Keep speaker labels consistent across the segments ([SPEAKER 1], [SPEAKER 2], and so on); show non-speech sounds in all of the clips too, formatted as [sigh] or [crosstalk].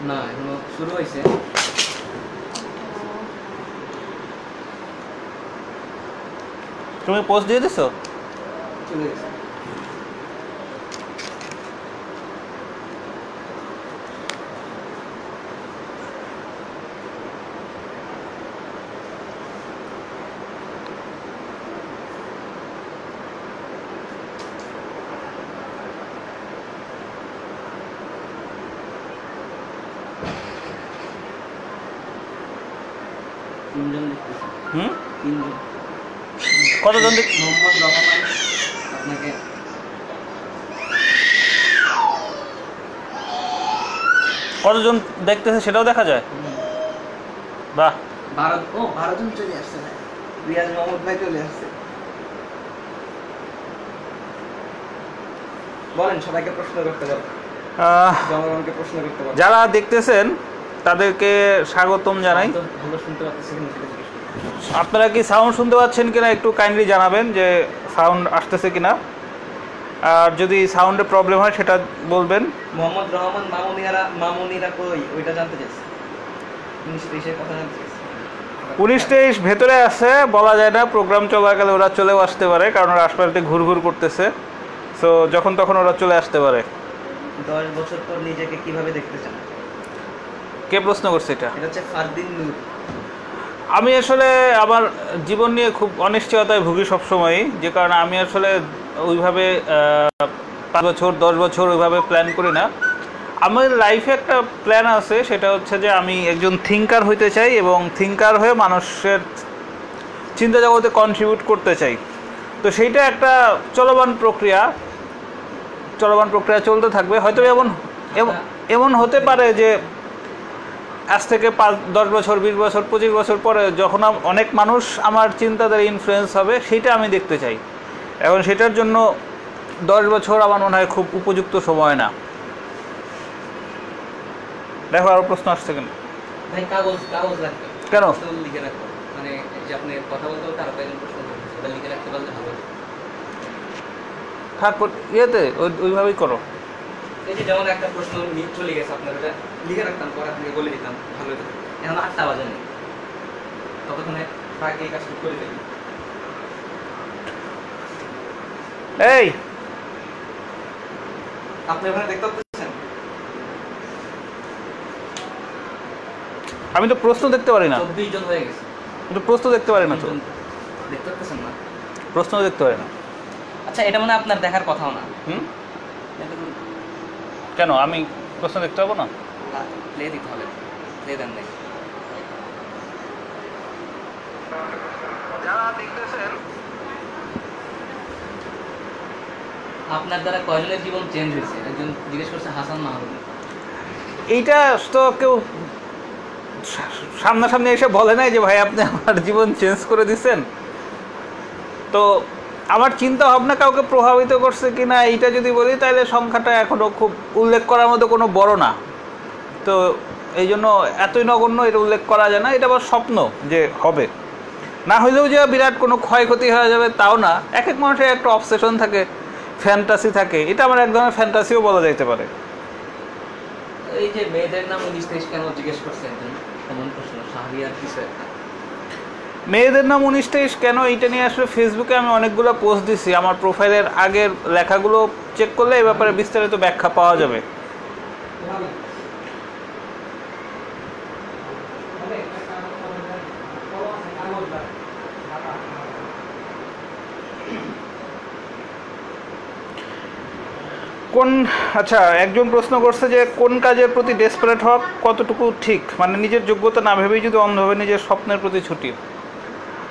[SPEAKER 1] না এখনও শুরু হয়েছে
[SPEAKER 2] তুমি পোস্ট দিয়ে দিছো?
[SPEAKER 1] চলে গেছে তিনজন দেখতেছি
[SPEAKER 2] হুম
[SPEAKER 1] তিনজন
[SPEAKER 2] কতজন দেখ-
[SPEAKER 1] মোহাম্মদ রহমান আপনাকে
[SPEAKER 2] কতজন দেখতেছে সেটাও দেখা যায়? বাহ।
[SPEAKER 1] ভারত ও বারো জন চলে আসছে না। রিয়াজ মোহাম্মদ ভাই চলে আসছে। বলেন সবাইকে প্রশ্ন করতে পারেন জনগণকে প্রশ্ন করতে পারেন
[SPEAKER 2] যারা দেখতেছেন তাদেরকে স্বাগতম জানাই।
[SPEAKER 1] ভালো শুনতে পাচ্ছি।
[SPEAKER 2] আপনারা কি সাউন্ড শুনতে পাচ্ছেন কিনা একটু কাইন্ডলি জানাবেন যে সাউন্ড আসতেছে কিনা। আর যদি সাউন্ডে প্রবলেম হয় সেটা বলবেন।
[SPEAKER 1] মোহাম্মদ রহমান মামুনিয়ারা মামুনিরা কই? ওইটা জানতে চাইছি। উনিশ তেইশের কথা জানতে চাইছি।
[SPEAKER 2] উনিশ তেইশ ভেতরে আছে বলা যায় না প্রোগ্রাম চলাকালে ওরা চলেও আসতে পারে কারণ ওরা আশপাশে ঘুর ঘুর করতেছে। সো যখন তখন ওরা চলে আসতে পারে।
[SPEAKER 1] দশ বছর পর নিজেকে কীভাবে দেখতে চান?
[SPEAKER 2] কে প্রশ্ন করছে এটা?
[SPEAKER 1] এটা হচ্ছে ফারদিন নূর।
[SPEAKER 2] আমি আসলে আমার জীবন নিয়ে খুব অনিশ্চয়তায় ভুগি সবসময়ই যে কারণে আমি আসলে ওইভাবে পাঁচ বছর দশ বছর ওইভাবে প্ল্যান করি না। আমার লাইফে একটা প্ল্যান আছে সেটা হচ্ছে যে আমি একজন থিঙ্কার হইতে চাই এবং থিঙ্কার হয়ে মানুষের চিন্তা জগতে কন্ট্রিবিউট করতে চাই। তো সেইটা একটা চলমান প্রক্রিয়া চলমান প্রক্রিয়া চলতে থাকবে। হয়তো এমন এমন- এমন হতে পারে যে আজ থেকে পাঁচ দশ বছর বিশ বছর পঁচিশ বছর পরে যখন অনেক মানুষ আমার চিন্তা দ্বারা ইনফ্লুয়েন্স হবে সেটা আমি দেখতে চাই। এখন সেটার জন্য দশ বছর আমার মনে হয় খুব উপযুক্ত সময় না। দেখো আরও প্রশ্ন আসছে কেন?
[SPEAKER 1] ভাই কাগজ কাগজ লাগবে
[SPEAKER 2] কেন?
[SPEAKER 1] লিখে মানে যে আপনি কথা বলতে বলতে আরও কয়েকজন প্রশ্ন লিখে রাখতে পারলে ভালো
[SPEAKER 2] থাক ইয়েতে ওই- ওইভাবেই করো।
[SPEAKER 1] এই যে যেমন একটা প্রশ্ন চলে গেছে আপনার ওটা লিখে রাখতাম পরে আপনাকে বলে দিতাম ভালো হতো। এখন আটটা বাজে নেই ততক্ষণে আগে এই কাজটা করে ফেলি।
[SPEAKER 2] এই!
[SPEAKER 1] আপনি ওখানে দেখতে পাচ্ছেন?
[SPEAKER 2] আমি তো প্রশ্ন দেখতে পারি না।
[SPEAKER 1] চব্বিশ জন হয়ে গেছে।
[SPEAKER 2] আমি তো প্রশ্ন দেখতে পারি না তো।
[SPEAKER 1] দেখতে পাচ্ছেন না?
[SPEAKER 2] প্রশ্ন দেখতে পারি না।
[SPEAKER 1] আচ্ছা এটা মানে আপনার দেখার কথাও না।
[SPEAKER 2] হুম? কেন? আমি প্রশ্ন দেখতে পাবো না?
[SPEAKER 1] প্লে দিতে হবে। প্লে দেন নাই।
[SPEAKER 2] যারা দেখতেছেন
[SPEAKER 1] আপনার দ্বারা কয়জনের জীবন চেঞ্জ হয়েছে? একজন জিজ্ঞেস করছে হাসান মাহরুম
[SPEAKER 2] এইটা তো কেউ সামনাসামনি এসে বলে নাই যে ভাই আপনি আমার জীবন চেঞ্জ করে দিচ্ছেন তো আমার চিন্তা ভাবনা কাউকে প্রভাবিত করছে কি না, এইটা যদি বলি, তাহলে সংখ্যাটা এখনও খুব উল্লেখ করার মতো কোনো বড় না। তো এই জন্য এতই নগণ্য, এটা উল্লেখ করা যায় না, এটা আবার স্বপ্ন যে হবে। না হইলেও যে বিরাট কোনো ক্ষয়ক্ষতি হয়ে যাবে তাও না। এক এক মানুষের একটা অবসেশন থাকে ফ্যান্টাসি থাকে, এটা আমার এক ধরনের ফ্যান্টাসিও বলা যাইতে পারে।
[SPEAKER 1] এই যে মেয়েদের নাম উনিশ কেন জিজ্ঞেস করছে একজন এমন প্রশ্ন কিছু একটা।
[SPEAKER 2] মেয়েদের নাম উনিশ কেন এইটা নিয়ে আসলে ফেসবুকে আমি অনেকগুলো পোস্ট দিছি। আমার প্রোফাইলের আগের লেখাগুলো চেক করলে এই ব্যাপারে বিস্তারিত ব্যাখ্যা পাওয়া যাবে। কোন আচ্ছা একজন প্রশ্ন করছে যে কোন কাজের প্রতি ডেসপারেট হওয়া কতটুকু ঠিক? মানে নিজের যোগ্যতা না ভেবেই যদি অন্ধভাবে নিজের স্বপ্নের প্রতি ছুটি।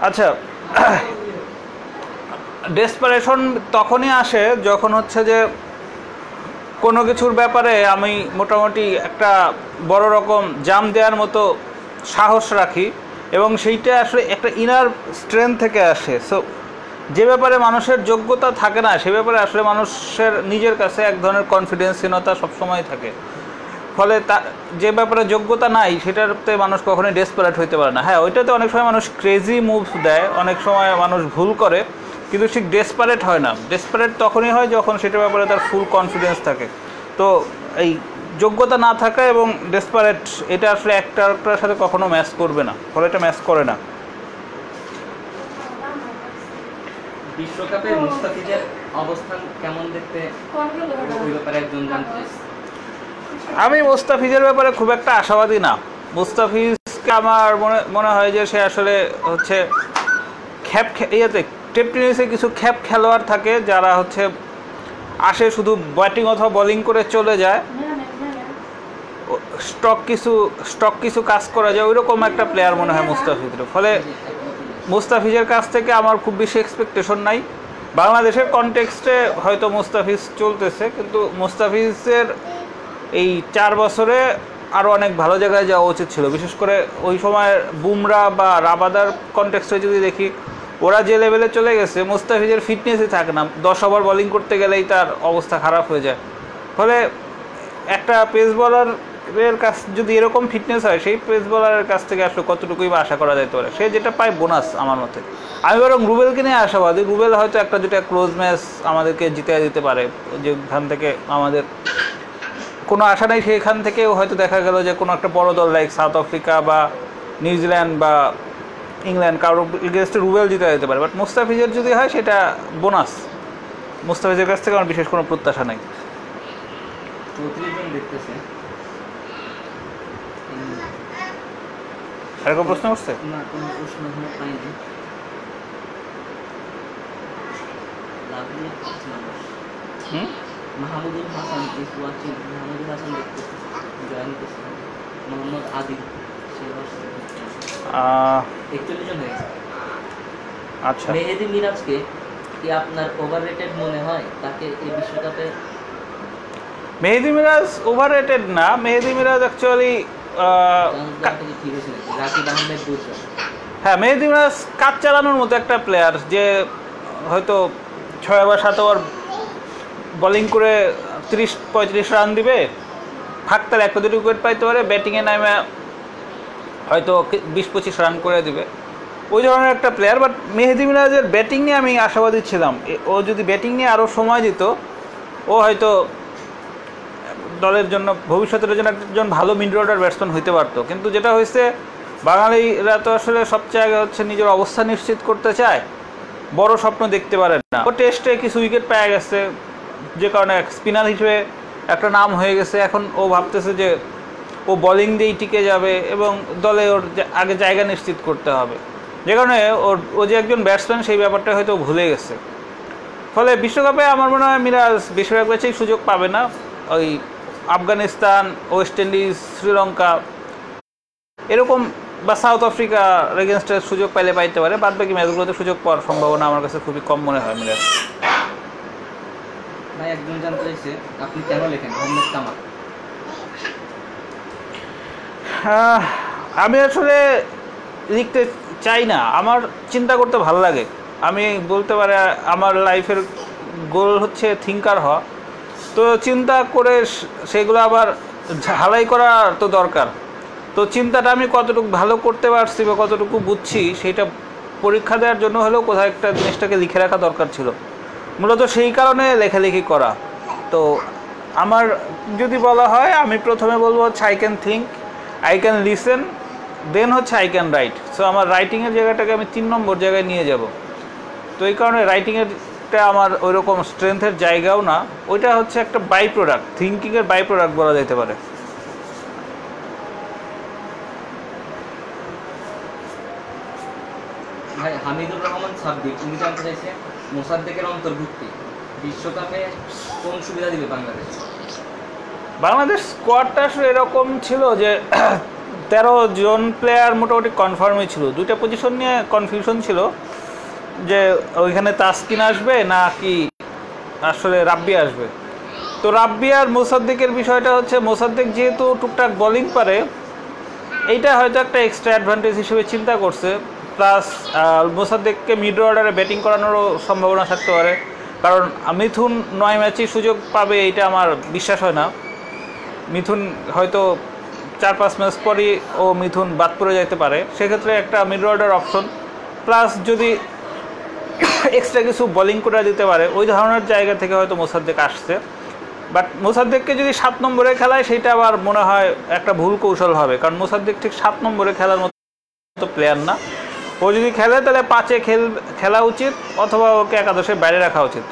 [SPEAKER 2] আচ্ছা ডেসপারেশন তখনই আসে যখন হচ্ছে যে কোনো কিছুর ব্যাপারে আমি মোটামুটি একটা বড় রকম জাম দেওয়ার মতো সাহস রাখি এবং সেইটা আসলে একটা ইনার স্ট্রেংথ থেকে আসে। সো যে ব্যাপারে মানুষের যোগ্যতা থাকে না, সে ব্যাপারে আসলে মানুষের নিজের কাছে এক ধরনের কনফিডেন্সহীনতা সবসময় থাকে। ফলে তা যে ব্যাপারে যোগ্যতা নাই সেটাতে মানুষ কখনোই ডেসপারেট হইতে পারে না। হ্যাঁ ওইটাতে অনেক সময় মানুষ ক্রেজি মুভস দেয় অনেক সময় মানুষ ভুল করে কিন্তু ঠিক ডেসপারেট হয় না। ডেসপারেট তখনই হয় যখন সেটার ব্যাপারে তার ফুল কনফিডেন্স থাকে। তো এই যোগ্যতা না থাকা এবং ডেসপারেট এটা আসলে একটা আরেকটার সাথে কখনো ম্যাচ করবে না। ফলে এটা ম্যাচ করে না।
[SPEAKER 1] বিশ্বকাপে মুস্তাফিজের অবস্থান কেমন দেখতে? ওই ব্যাপারে একজন জানতে।
[SPEAKER 2] আমি মুস্তাফিজের ব্যাপারে খুব একটা আশাবাদী না। মুস্তাফিজকে আমার মনে মনে হয় যে সে আসলে হচ্ছে খ্যাপ ইয়েতে টেপ টেনিসে কিছু খ্যাপ খেলোয়াড় থাকে যারা হচ্ছে আসে শুধু ব্যাটিং অথবা বোলিং করে চলে যায়। স্টক কিছু স্টক কিছু কাজ করা যায়, ওইরকম একটা প্লেয়ার মনে হয় মুস্তাফিজের। ফলে মুস্তাফিজের কাছ থেকে আমার খুব বেশি এক্সপেকটেশন নাই। বাংলাদেশের কনটেক্সটে হয়তো মুস্তাফিজ চলতেছে, কিন্তু মুস্তাফিজের এই চার বছরে আরও অনেক ভালো জায়গায় যাওয়া উচিত ছিল। বিশেষ করে ওই সময় বুমরা বা রাবাদার কনটেক্সটে যদি দেখি, ওরা যে লেভেলে চলে গেছে, মুস্তাফিজের ফিটনেসই থাকে না। দশ ওভার বোলিং করতে গেলেই তার অবস্থা খারাপ হয়ে যায়। ফলে একটা পেস বলারের কাছ যদি এরকম ফিটনেস হয়, সেই পেস বলারের কাছ থেকে আসলে কতটুকুই বা আশা করা যেতে পারে? সে যেটা পায় বোনাস আমার মতে। আমি বরং রুবেলকে নিয়ে আশাবাদী। রুবেল হয়তো একটা দুটা ক্লোজ ম্যাচ আমাদেরকে জিতে দিতে পারে যেখান থেকে আমাদের কোনো আশা নেই সেখান থেকেও হয়তো দেখা গেল যে কোনো একটা বড় দল লাইক সাউথ আফ্রিকা বা নিউজিল্যান্ড বা ইংল্যান্ড কারোর এগেনস্টে রুবেল জিতে যেতে পারে। বাট মুস্তাফিজের যদি হয় সেটা বোনাস মুস্তাফিজের কাছ থেকে আমার বিশেষ কোনো প্রত্যাশা নেই। প্রশ্ন করছে?
[SPEAKER 1] না কোনো প্রশ্ন পাইনি।
[SPEAKER 2] হুম?
[SPEAKER 1] মাহমুদুল হাসান ওয়াচিং মাহমুদুল হাসান জয়েন করছে। মোহাম্মদ আদিল সে একচল্লিশ জন হয়েছে।
[SPEAKER 2] আচ্ছা।
[SPEAKER 1] মেহেদি মিরাজকে কি আপনার ওভার রেটেড মনে হয়? তাকে এই বিশ্বকাপে
[SPEAKER 2] মেহেদি মিরাজ ওভার রেটেড না। মেহেদি মিরাজ অ্যাকচুয়ালি হ্যাঁ মেহেদি মিরাজ কাজ চালানোর মতো একটা প্লেয়ার যে হয়তো ছয় ওভার সাত ওভার বোলিং করে তিরিশ, পঁয়ত্রিশ রান দিবে। ফাঁকতাল একটা দুটো উইকেট পাইতে পারে ব্যাটিংয়ে নামে হয়তো বিশ, পঁচিশ রান করে দিবে। ওই ধরনের একটা প্লেয়ার বাট মেহেদি মিরাজের ব্যাটিং নিয়ে আমি আশাবাদী ছিলাম। ও যদি ব্যাটিং নিয়ে আরও সময় দিত, ও হয়তো দলের জন্য, ভবিষ্যতের জন্য একজন ভালো মিড অর্ডার ব্যাটসম্যান হইতে পারতো। কিন্তু যেটা হয়েছে বাঙালিরা তো আসলে সবচেয়ে আগে হচ্ছে নিজের অবস্থা নিশ্চিত করতে চায়। বড় স্বপ্ন দেখতে পারে না। ও টেস্টে কিছু উইকেট পেয়ে গেছে। যে কারণে স্পিনার হিসেবে একটা নাম হয়ে গেছে। এখন ও ভাবতেছে যে ও বোলিং দিয়েই টিকে যাবে এবং দলে ওর আগে জায়গা নিশ্চিত করতে হবে। যে কারণে ওর, ও যে একজন ব্যাটসম্যান সেই ব্যাপারটা হয়তো ভুলে গেছে। ফলে বিশ্বকাপে আমার মনে হয় মিরাজ বেশিরভাগ ম্যাচেই সুযোগ পাবে না। ওই আফগানিস্তান, ওয়েস্ট ইন্ডিজ, শ্রীলঙ্কা এরকম বা সাউথ আফ্রিকা এগেনস্টে সুযোগ পাইলে পাইতে পারে। বাদ বাকি ম্যাচগুলোতে সুযোগ পাওয়ার সম্ভাবনা আমার কাছে খুবই কম মনে হয় মিরাজ।
[SPEAKER 1] ভাই একজন জানতে চাইছে, আপনি কেন লেখেন? মোহাম্মদ কামাল।
[SPEAKER 2] আমি আসলে লিখতে চাই না। আমার চিন্তা করতে ভালো লাগে। আমি বলতে পারে, আমার লাইফের গোল হচ্ছে থিঙ্কার হওয়া। তো চিন্তা করে সেগুলো আবার ঝালাই করা তো দরকার। তো চিন্তাটা আমি কতটুকু ভালো করতে পারছি বা কতটুকু বুঝছি, সেটা পরীক্ষা দেওয়ার জন্য হলেও কোথাও একটা জিনিসটাকে লিখে রাখা দরকার ছিল। মূলত সেই কারণে লেখালেখি করা। তো আমার যদি বলা হয়, আমি প্রথমে বলব হচ্ছে I can think I can listen then হচ্ছে আই ক্যান রাইট সো আমার রাইটিংয়ের জায়গাটাকে আমি তিন নম্বর জায়গায় নিয়ে যাব। তো এই কারণে রাইটিংয়েরটা আমার ওই রকম স্ট্রেংথের জায়গাও না। ওইটা হচ্ছে একটা বাই প্রোডাক্ট থিঙ্কিংয়ের বাই প্রোডাক্ট বলা যেতে পারে।
[SPEAKER 1] ভাই, হামিদুর রহমান সাব্বির উনি জানতে চাইছে? মোসাদ্দেকের অন্তর্ভুক্তি বিশ্বকাপে কোন সুবিধা দিবে বাংলাদেশ?
[SPEAKER 2] বাংলাদেশ স্কোয়াডটা আসলে এরকম ছিল যে [clears throat] তেরো জন প্লেয়ার মোটামুটি কনফার্মই ছিল। দুইটা পজিশন নিয়ে কনফিউশন ছিল যে ওইখানে তাসকিন আসবে না কি আসলে রাব্বি আসবে। তো রাব্বি আর মোসাদ্দেকের বিষয়টা হচ্ছে, মোসাদ্দেক যেহেতু টুকটাক বোলিং পারে, এইটা হয়তো একটা এক্সট্রা অ্যাডভান্টেজ হিসেবে চিন্তা করছে। প্লাস মোসাদ্দেককে মিড অর্ডারে ব্যাটিং করানোরও সম্ভাবনা থাকতে পারে। কারণ মিথুন নয় ম্যাচেই সুযোগ পাবে, এইটা আমার বিশ্বাস হয় না। মিথুন হয়তো চার পাঁচ ম্যাচ পরই ও মিথুন বাদ পড়ে যেতে পারে। সেক্ষেত্রে একটা মিড অর্ডার অপশন প্লাস, যদি এক্সট্রা কিছু বোলিং করে দিতে পারে, ওই ধরনের জায়গা থেকে হয়তো মোসাদ্দেক আসছে। বাট মোসাদ্দেককে যদি সাত নম্বরে খেলায় সেটা আবার মনে হয় একটা ভুল কৌশল হবে। কারণ মোসাদ্দেক ঠিক সাত নম্বরে খেলার মতো প্লেয়ার না। ও যদি খেলে, তাহলে পাঁচে খেল, খেলা উচিত অথবা ওকে একাদশে বাইরে রাখা উচিত।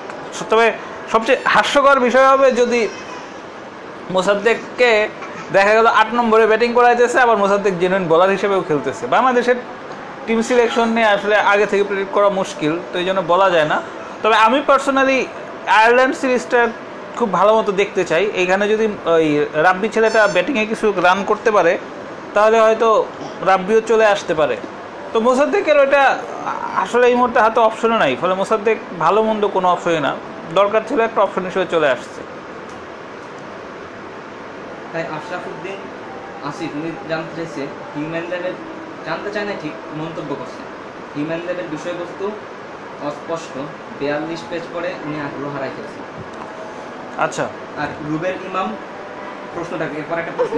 [SPEAKER 2] তবে সবচেয়ে হাস্যকর বিষয় হবে যদি মোসাদ্দেককে দেখা গেল আট নম্বরে ব্যাটিং করাইতেছে, আবার মোসাদ্দেক জেনুইন বলার হিসেবেও খেলতেছে। বাংলাদেশের টিম সিলেকশন নিয়ে আসলে আগে থেকে প্রেডিক্ট করা মুশকিল, তো এই জন্য বলা যায় না। তবে আমি পার্সোনালি আয়ারল্যান্ড সিরিজটা খুব ভালো মতো দেখতে চাই। এইখানে যদি ওই রাব্বি ছেলেটা ব্যাটিংয়ে কিছু রান করতে পারে, তাহলে হয়তো রাব্বিও চলে আসতে পারে। তো মোসাদ্দেকের ওইটা আসলে এই মুহূর্তে হাতে অপশনও নাই ফলে মোসাদ্দেক ভালো মন্দ কোনো অপশনই না। দরকার ছিল একটা অপশন হিসেবে চলে আসছে।
[SPEAKER 1] তাই আশরাফুদ্দিন আসিফ উনি জানতে চাইছে হিউম্যান ল্যাবের জানতে চায় না ঠিক মন্তব্য করছে। হিউম্যান ল্যাবের বিষয়বস্তু অস্পষ্ট বিয়াল্লিশ পেজ পরে উনি আগ্রহ হারাই ফেলেছেন।
[SPEAKER 2] আচ্ছা।
[SPEAKER 1] আর রুবেল ইমাম প্রশ্নটা এরপর একটা প্রশ্ন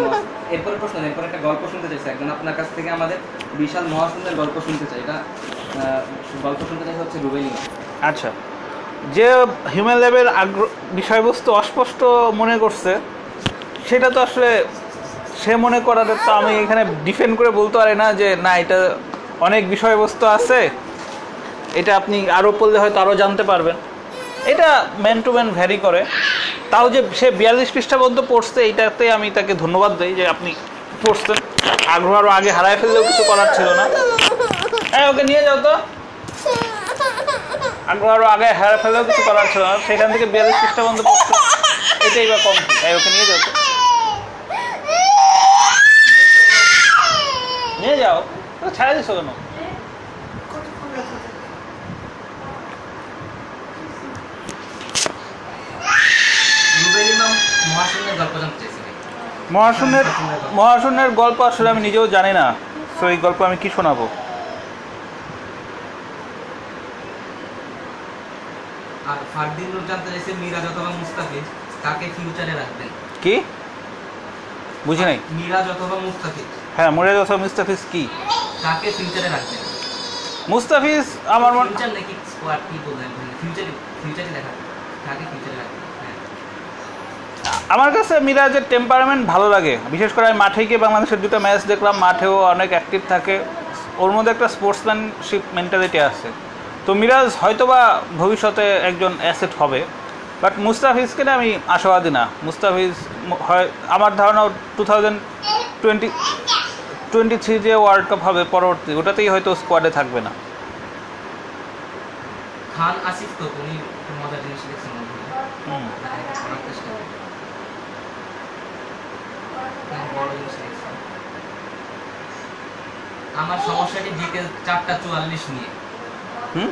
[SPEAKER 1] প্রশ্ন এরপর একটা গল্প শুনতে একজন আপনার কাছ থেকে আমাদের বিশাল গল্প শুনতে চাই। এটা গল্প শুনতে হচ্ছে রুবেল
[SPEAKER 2] আচ্ছা। যে হিউম্যান ল্যাবের আগ্রহ বিষয়বস্তু অস্পষ্ট মনে করছে, সেটা তো আসলে সে মনে করাটা তো আমি এখানে ডিফেন্ড করে বলতে পারি না যে, না, এটা অনেক বিষয়বস্তু আছে। এটা আপনি আরও পড়লে হয়তো আরও জানতে পারবেন। এটা ম্যান টু ম্যান ভ্যারি করে। তাও যে সে বিয়াল্লিশ পৃষ্ঠা পর্যন্ত পড়ছে, এইটাতে আমি তাকে ধন্যবাদ দিই যে আপনি পড়ছেন। আগ্রহ আরও আগে হারায় ফেললেও কিছু করার ছিল না। হ্যাঁ ওকে নিয়ে যাও তো। আগ্রহ আরও আগে হারা ফেলেও কিছু করার ছিল না। সেখান থেকে বিয়াল্লিশ পৃষ্ঠা পর্যন্ত পড়ছে। এটাই বা কম? এই, ওকে নিয়ে যাও তো। নিয়ে যাও। ছাড়া দিছো কেন?
[SPEAKER 1] মহাশূন্যের।
[SPEAKER 2] মহাশূন্যের গল্প আসলে আমি নিজেও জানি না। তো এই গল্প আমি কি শোনাবো?
[SPEAKER 1] আর ফারদিন জানতে চাইছে মিরাজ অথবা মুস্তাফিজ কাকে ফিউচারে রাখবেন?
[SPEAKER 2] কি? বুঝি নাই।
[SPEAKER 1] মিরাজ অথবা মুস্তাফিজ।
[SPEAKER 2] হ্যাঁ ওসমান মুস্তাফিজ কি?
[SPEAKER 1] কাকে ফিউচারে রাখবেন?
[SPEAKER 2] মুস্তাফিজ আমার মন
[SPEAKER 1] ফিউচার নাকি স্কোয়াড কি ফিউচারে ফিউচারে দেখা কাকে ফিউচারে হ্যাঁ
[SPEAKER 2] আমার কাছে মিরাজের টেম্পারমেন্ট ভালো লাগে। বিশেষ করে আমি মাঠে গিয়ে বাংলাদেশের দুটো ম্যাচ দেখলাম মাঠেও অনেক অ্যাক্টিভ থাকে। ওর মধ্যে একটা স্পোর্টসম্যানশিপ মেন্টালিটি আছে। তো মিরাজ হয়তোবা ভবিষ্যতে একজন অ্যাসেট হবে বাট মুস্তাফিজকে না আমি আশাবাদী না। মুস্তাফিজ হয় আমার ধারণা two thousand twenty twenty three যে ওয়ার্ল্ড কাপ হবে পরবর্তী ওটাতেই হয়তো স্কোয়াডে থাকবে না।
[SPEAKER 1] খান আসিফ তো উনি মজার জিনিস লিখছেন মনে হয়
[SPEAKER 2] হুম।
[SPEAKER 1] হ্যাঁ, এটা পড়ার চেষ্টা করি। হ্যাঁ, বড় জিনিস লিখছেন। আমার সমস্যাটি বিকেল চারটা চুয়াল্লিশ নিয়ে।
[SPEAKER 2] হুম?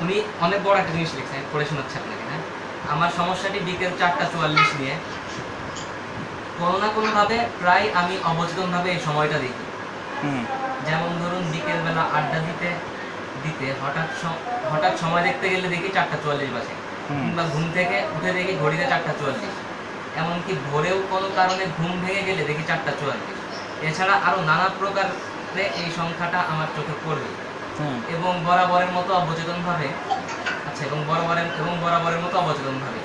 [SPEAKER 1] উনি অনেক বড় একটা জিনিস লিখছেন পড়ে শোনাচ্ছি আপনাকে হ্যাঁ? আমার সমস্যাটি বিকেল চারটা চুয়াল্লিশ নিয়ে। কোনো না কোনোভাবে প্রায় আমি অবচেতনভাবে এই সময়টা দেখি।
[SPEAKER 2] হুম।
[SPEAKER 1] যেমন ধরুন বিকেলবেলা আড্ডা দিতে দিতে হঠাৎ হঠাৎ সময় দেখতে গেলে দেখি চারটা চুয়াল্লিশ বাজে।
[SPEAKER 2] হুম।
[SPEAKER 1] কিংবা ঘুম থেকে উঠে দেখি ঘড়িতে চারটা চুয়াল্লিশ। এমনকি ভোরেও কোনো কারণে ঘুম ভেঙে গেলে দেখি চারটা চুয়াল্লিশ। এছাড়া আরও নানা প্রকারে এই সংখ্যাটা আমার চোখে পড়বে। এবং বরাবরের মতো অবচেতন অবচেতনভাবে আচ্ছা এবং বরাবরের এবং বরাবরের মতো অবচেতন অবচেতনভাবে।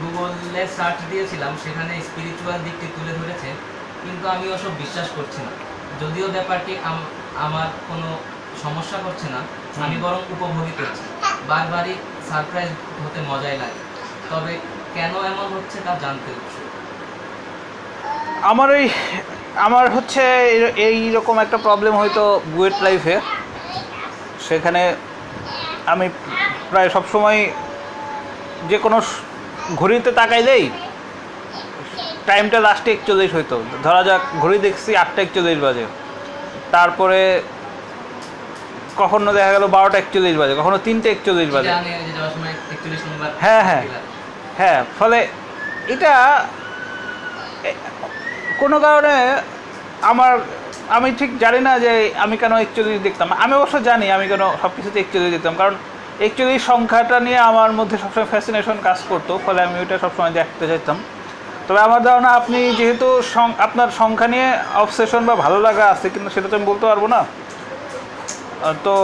[SPEAKER 1] গুগলে সার্চ দিয়েছিলাম সেখানে স্পিরিচুয়াল দিকটি তুলে ধরেছে কিন্তু আমি ওসব বিশ্বাস করছি না। যদিও ব্যাপারটি আম- আমার কোনো সমস্যা করছে না আমি বরং উপভোগী করছি। বারবারই সারপ্রাইজ হতে মজাই লাগে। তবে কেন এমন হচ্ছে তা জানতে
[SPEAKER 2] আমার ওই আমার হচ্ছে এই- রকম একটা প্রবলেম হয়তো বুয়েট লাইফে সেখানে আমি প্রায় সবসময় যে কোনো ঘড়িতে তাকাইলেই টাইমটা লাস্টে একচল্লিশ হইতো। ধরা যাক ঘড়ি দেখছি আটটা একচল্লিশ বাজে। তারপরে কখনো দেখা গেল বারোটা একচল্লিশ বাজে কখনো তিনটে একচল্লিশ বাজে। হ্যাঁ, হ্যাঁ। হ্যাঁ ফলে এটা কোনো কারণে আমার, আমি ঠিক জানি না যে আমি কেন একচল্লিশ দেখতাম। আমি অবশ্য জানি আমি কেন সব কিছুতে একচল্লিশ দেখতাম, কারণ একচল্লিশ সংখ্যাটা নিয়ে আমার মধ্যে সবসময় ফ্যাসিনেশন কাজ করতো, ফলে আমি ওইটা সবসময় দেখতে চাইতাম। তবে আমার ধারণা আপনি যেহেতু আপনার সংখ্যা নিয়ে অবসেশন বা ভালো লাগা আছে, কিন্তু সেটা তো আমি বলতে পারব না। তো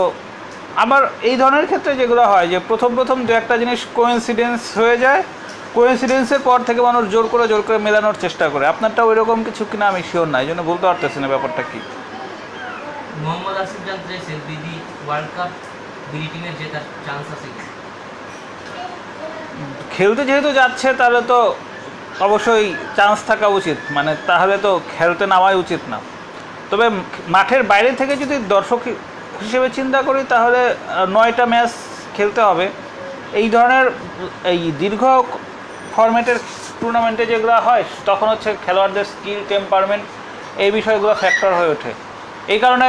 [SPEAKER 2] আমার এই ধরনের ক্ষেত্রে যেগুলো হয় যে প্রথম প্রথম দু একটা জিনিস কোইন্সিডেন্স হয়ে যায় কোইন্সিডেন্সের পর থেকে মানুষ জোর করে জোর করে মেলানোর চেষ্টা করে। আপনারটা ওই রকম কিছু কিনা আমি শিওর না এই জন্য বলতে পারতেছি না ব্যাপারটা কি।
[SPEAKER 1] মোহাম্মদ আসিফ জানতে বিডি ওয়ার্ল্ড কাপ টিমের জেতার চান্স আছে
[SPEAKER 2] খেলতে যেহেতু যাচ্ছে তাহলে তো অবশ্যই চান্স থাকা উচিত। মানে তাহলে তো খেলতে নামাই উচিত না। তবে মাঠের বাইরে থেকে যদি দর্শক হিসেবে চিন্তা করি তাহলে নয়টা ম্যাচ খেলতে হবে। এই ধরনের এই দীর্ঘ ফরম্যাটের টুর্নামেন্টে যেগুলো হয়, তখন হচ্ছে খেলোয়াড়দের স্কিল টেম্পারমেন্ট এই বিষয়গুলো ফ্যাক্টর হয়ে ওঠে। এই কারণে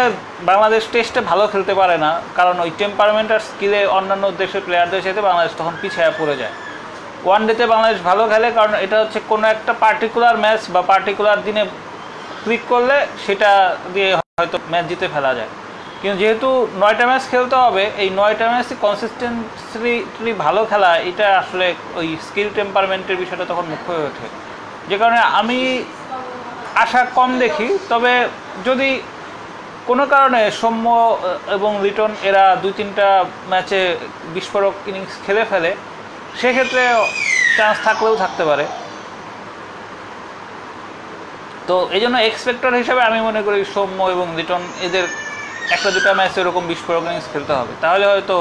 [SPEAKER 2] বাংলাদেশ টেস্টে ভালো খেলতে পারে না, কারণ ওই টেম্পারমেন্ট আর স্কিলে অন্যান্য দেশের প্লেয়ারদের সাথে বাংলাদেশ তখন পিছিয়ে পড়ে যায়। ওয়ান ডেতে বাংলাদেশ ভালো খেলে, কারণ এটা হচ্ছে কোনো একটা পার্টিকুলার ম্যাচ বা পার্টিকুলার দিনে ক্লিক করলে সেটা দিয়ে হয়তো ম্যাচ জিতে ফেলা যায়। কিন্তু যেহেতু নয়টা ম্যাচ খেলতে হবে, এই নয়টা ম্যাচই কনসিস্টেন্টলি ভালো খেলা, এটা আসলে ওই স্কিল টেম্পারমেন্টের বিষয়টা তখন মুখ্য হয়ে ওঠে। যে কারণে আমি আশা কম দেখি, তবে যদি কোনো কারণে সৌম্য এবং লিটন এরা দুই তিনটা ম্যাচে বিস্ফোরক ইনিংস খেলে ফেলে, সেক্ষেত্রে চান্স থাকলেও থাকতে পারে। তো এই জন্য এক্সপেক্টর হিসেবে আমি মনে করি সৌম্য এবং লিটন এদের একটা দুটা ম্যাচ এরকম বিস্ফোরক ইনিংস খেলতে হবে। তাহলে হয়তো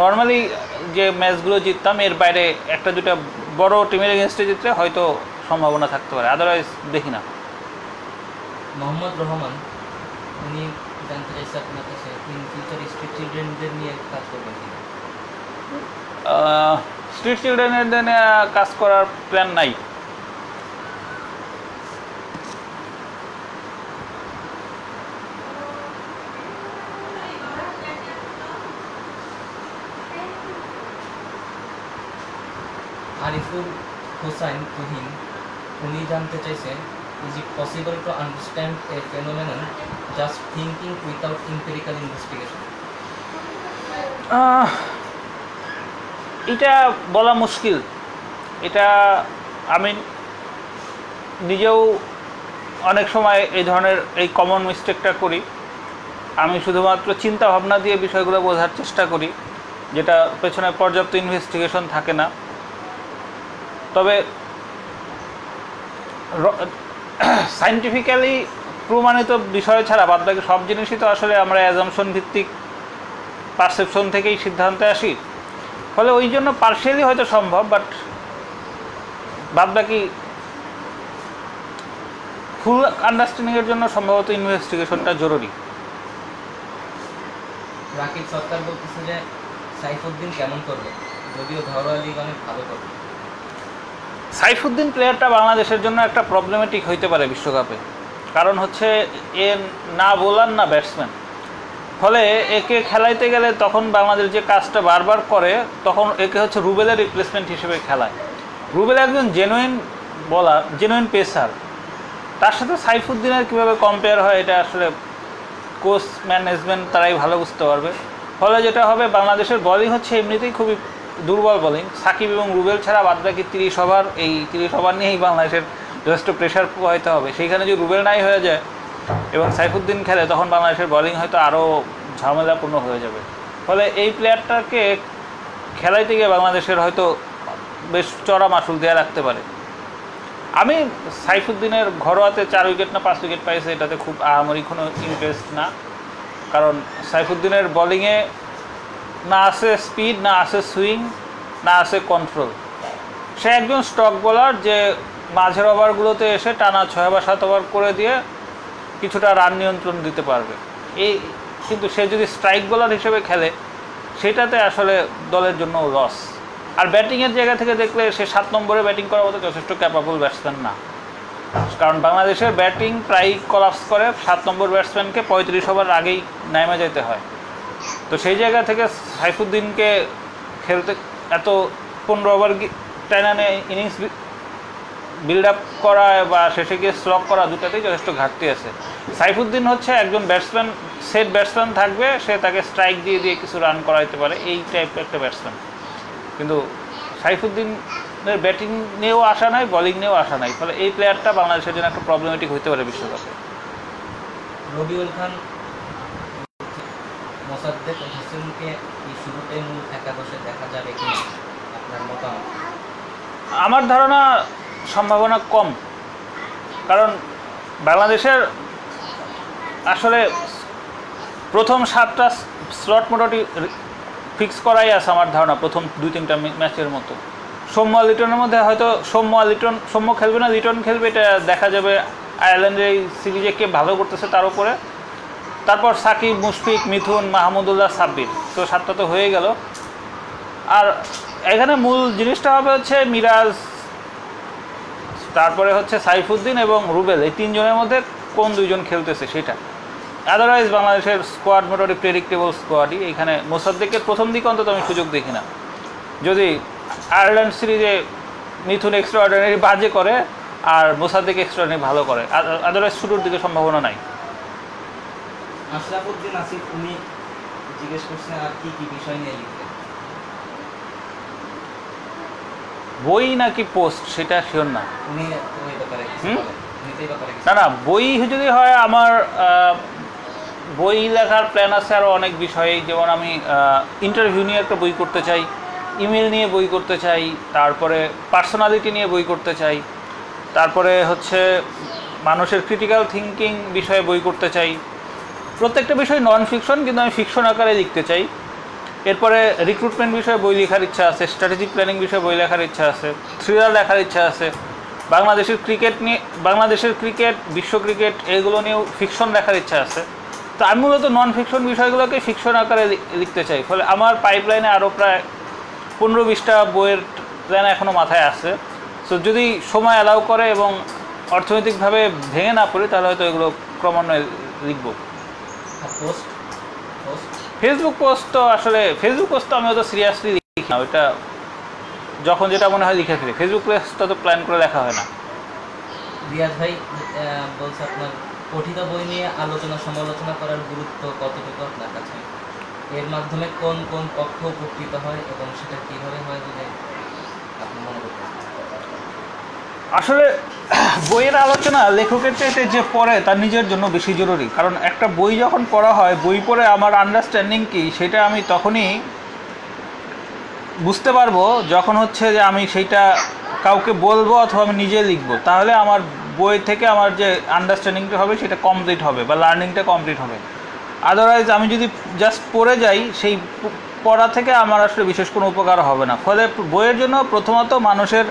[SPEAKER 2] নর্মালি যে ম্যাচগুলো জিততাম এর বাইরে একটা দুটা বড় টিমের এগেনস্টে জিতলে হয়তো সম্ভাবনা থাকতে পারে। আদারওয়াইজ দেখি না।
[SPEAKER 1] মোহাম্মদ রহমান উনি জানতে চাইছে আপনার কাছে ফিউচার স্ট্রিট চিলড্রেনদের নিয়ে কাজ করবেন
[SPEAKER 2] স্ট্রিট চিলড্রেনের দিনে কাজ করার প্ল্যান নাই।
[SPEAKER 1] আরিফুল হোসাইন তুহিন। উনি জানতে চাইছেন is it possible to understand a phenomenon just thinking without empirical investigation
[SPEAKER 2] এটা বলা মুশকিল। এটা আমি নিজেও অনেক সময় এই ধরনের এই কমন মিস্টেকটা করি। আমি শুধুমাত্র চিন্তা ভাবনা দিয়ে বিষয়গুলো বোঝার চেষ্টা করি, যেটা পেছনে পর্যাপ্ত ইনভেস্টিগেশন থাকে না। তবে সাইন্টিফিক্যালি [clears throat] প্রমাণিত বিষয় ছাড়া বাদ বাকি সব জিনিসই তো আসলে আমরা অ্যাজামশন ভিত্তিক পারসেপশন থেকেই সিদ্ধান্তে আসি। ফলে ওই জন্য পার্সিয়ালি হয়তো সম্ভব বাট বাদ বাকি ফুল আন্ডারস্ট্যান্ডিংয়ের জন্য সম্ভবত ইনভেস্টিগেশনটা জরুরি।
[SPEAKER 1] রাকিব সরকার বলতেছে যে সাইফুদ্দিন কেমন করবে? যদিও ঘরোয়া লিগ অনেক ভালো করবে।
[SPEAKER 2] সাইফুদ্দিন প্লেয়ারটা বাংলাদেশের জন্য একটা প্রবলেমেটিক হইতে পারে বিশ্বকাপে। কারণ হচ্ছে এ না বোলার, না ব্যাটসম্যান ফলে একে খেলাইতে গেলে তখন বাংলাদেশ যে কাজটা বারবার করে, তখন একে হচ্ছে রুবেলের রিপ্লেসমেন্ট হিসেবে খেলায়। রুবেল একজন জেনুইন বলার জেনুইন পেসার তার সাথে সাইফুদ্দিনের কীভাবে কম্পেয়ার হয়, এটা আসলে কোচ ম্যানেজমেন্ট তারাই ভালো বুঝতে পারবে। ফলে যেটা হবে, বাংলাদেশের বলিং হচ্ছে এমনিতেই খুবই দুর্বল বোলিং। সাকিব এবং রুবেল ছাড়া বাদ বাকি তিরিশ ওভার, এই তিরিশ ওভার নিয়েই বাংলাদেশের যথেষ্ট প্রেশার পোহাইতে হবে। সেইখানে যদি রুবেল নাই হয়ে যায় এবং সাইফুদ্দিন খেলে, তখন বাংলাদেশের বোলিং হয়তো আরও ঝামেলাপূর্ণ হয়ে যাবে। ফলে এই প্লেয়ারটাকে খেলাইতে গিয়ে বাংলাদেশের হয়তো বেশ চড়া মাসুল দেওয়া রাখতে পারে। আমি সাইফুদ্দিনের ঘরোয়াতে চার উইকেট না পাঁচ উইকেট পাইছে, এটাতে খুব আহামরি কোনো ইন্টারেস্ট না। কারণ সাইফুদ্দিনের বোলিংয়ে না আছে স্পিড না আছে সুইং না আছে কন্ট্রোল সে একজন স্টক বোলার যে মাঝের ওভারগুলোতে এসে টানা ছয় বা সাত ওভার করে দিয়ে কিছুটা রান নিয়ন্ত্রণ দিতে পারবে। এই কিন্তু সে যদি স্ট্রাইক বোলার হিসেবে খেলে, সেটাতে আসলে দলের জন্য লস আর ব্যাটিংয়ের জায়গা থেকে দেখলে সে সাত নম্বরে ব্যাটিং করার মতো যথেষ্ট ক্যাপাবল ব্যাটসম্যান না। কারণ বাংলাদেশের ব্যাটিং প্রায় কলাপস করে, সাত নম্বর ব্যাটসম্যানকে পঁয়ত্রিশ ওভার আগেই নামে যেতে হয়। তো সেই জায়গা থেকে সাইফুদ্দিনকে খেলতে এত পনেরো ওভার টাইনানে ইনিংস বিল্ড আপ করা বা শেষে গিয়ে স্ট্রক করা দুটাতেই যথেষ্ট ঘাটতি আছে। সাইফুদ্দিন হচ্ছে একজন ব্যাটসম্যান সেট ব্যাটসম্যান থাকবে, সে তাকে স্ট্রাইক দিয়ে দিয়ে কিছু রান করাইতে পারে, এই টাইপের একটা ব্যাটসম্যান কিন্তু সাইফুদ্দিনের ব্যাটিং নিয়েও আসা নাই বলিং নিয়েও আসা নাই। ফলে এই প্লেয়ারটা বাংলাদেশের জন্য একটা প্রবলেমেটিক হতে পারে বিশ্বকাপে।
[SPEAKER 1] রবিউল খান মোসাদ্দেক এই শুরুতে মূল একাদশে দেখা যাবে কিনা আপনার মতামত?
[SPEAKER 2] আমার ধারণা সম্ভাবনা কম। কারণ বাংলাদেশের আসলে প্রথম সাতটা স্লট মোটামুটি ফিক্স করাই আছে আমার ধারণা, প্রথম দুই তিনটা ম্যাচের মতো। সৌম্য লিটনের মধ্যে হয়তো সৌম্য লিটন সৌম্য খেলবে না, লিটন খেলবে, এটা দেখা যাবে। আয়ারল্যান্ডের এই সিরিজে কে ভালো করতেছে তার উপরে। তারপর সাকিব, মুশফিক, মিথুন, মাহমুদুল্লাহ, সাব্বির। তো সাতটা তো হয়ে গেল। আর এখানে মূল জিনিসটা হবে হচ্ছে মিরাজ, তারপরে হচ্ছে সাইফুদ্দিন এবং রুবেল। এই তিনজনের মধ্যে কোন দুইজন খেলতেছে সেটা। আদারওয়াইজ বাংলাদেশের স্কোয়াড মোটামুটি প্রেডিক্টেবল স্কোয়াডই এখানে মোসাদ্দেকের প্রথম দিকে অন্তত আমি সুযোগ দেখি না। যদি আয়ারল্যান্ড সিরিজে মিথুন এক্সট্রা অর্ডিনারি বাজে করে আর মোসাদ্দেক এক্সট্রা অর্ডিনারি ভালো করে। আদারওয়াইজ শুরুর দিকে সম্ভাবনা নাই।
[SPEAKER 1] আশরাফুদ্দিন আসিফ উনি জিজ্ঞেস করছেন আর কি কি বিষয় নিয়ে লিখবেন?
[SPEAKER 2] বই নাকি পোস্ট? সেটা শিওর না।
[SPEAKER 1] উনি এই ব্যাপারে
[SPEAKER 2] না না বই যদি হয় আমার বই লেখার প্ল্যান আছে আরও অনেক বিষয়ে। যেমন আমি ইন্টারভিউ নিয়ে একটা বই করতে চাই ইমেল নিয়ে বই করতে চাই তারপরে পার্সোনালিটি নিয়ে বই করতে চাই তারপরে হচ্ছে মানুষের ক্রিটিক্যাল থিঙ্কিং বিষয়ে বই করতে চাই। প্রত্যেকটা বিষয় নন ফিকশন কিন্তু আমি ফিকশন আকারে লিখতে চাই। এরপরে রিক্রুটমেন্ট বিষয়ে বই লেখার ইচ্ছা আছে স্ট্র্যাটেজিক প্ল্যানিং বিষয়ে বই লেখার ইচ্ছা আছে থ্রিলার লেখার ইচ্ছা আছে। বাংলাদেশের ক্রিকেট নিয়ে, বাংলাদেশের ক্রিকেট বিশ্ব ক্রিকেট এগুলো নিয়েও ফিকশন লেখার ইচ্ছা আছে। তো আমি মূলত নন ফিকশন বিষয়গুলোকে ফিকশন আকারে লিখতে চাই। ফলে আমার পাইপলাইনে আরও প্রায় পনেরো বিশটা বইয়ের প্ল্যান এখনও মাথায় আছে। সো যদি সময় অ্যালাউ করে এবং অর্থনৈতিকভাবে ভেঙে না পড়ে, তাহলে হয়তো এগুলো ক্রমান্বয়ে লিখব। ফেসবুক পোস্ট তো আসলে ফেসবুক পোস্ট তো আমি অত সিরিয়াসলি লিখি না ওইটা যখন যেটা মনে হয় লিখে ফেলি। ফেসবুক পোস্টটা তো প্ল্যান করে লেখা হয় না।
[SPEAKER 1] রিয়াজ ভাই বলছে আপনার পঠিত বই নিয়ে আলোচনা সমালোচনা করার গুরুত্ব কতটুকু আপনার কাছে? এর মাধ্যমে কোন কোন পক্ষ উপকৃত হয় এবং সেটা কীভাবে হয় যদি আপনি মনে করতেন
[SPEAKER 2] আসলে, বইয়ের আলোচনা লেখকের চাইতে যে পড়ে তার নিজের জন্য বেশি জরুরি। কারণ একটা বই যখন পড়া হয়, বই পড়ে আমার আন্ডারস্ট্যান্ডিং কি, সেটা আমি তখনই বুঝতে পারব যখন হচ্ছে যে আমি সেইটা কাউকে বলব অথবা আমি নিজে লিখব। তাহলে আমার বই থেকে আমার যে আন্ডারস্ট্যান্ডিংটা হবে, সেটা কমপ্লিট হবে বা লার্নিংটা কমপ্লিট হবে। আদারওয়াইজ আমি যদি জাস্ট পড়ে যাই, সেই পড়া থেকে আমার আসলে বিশেষ কোনো উপকার হবে না। ফলে বইয়ের জন্য প্রথমত মানুষের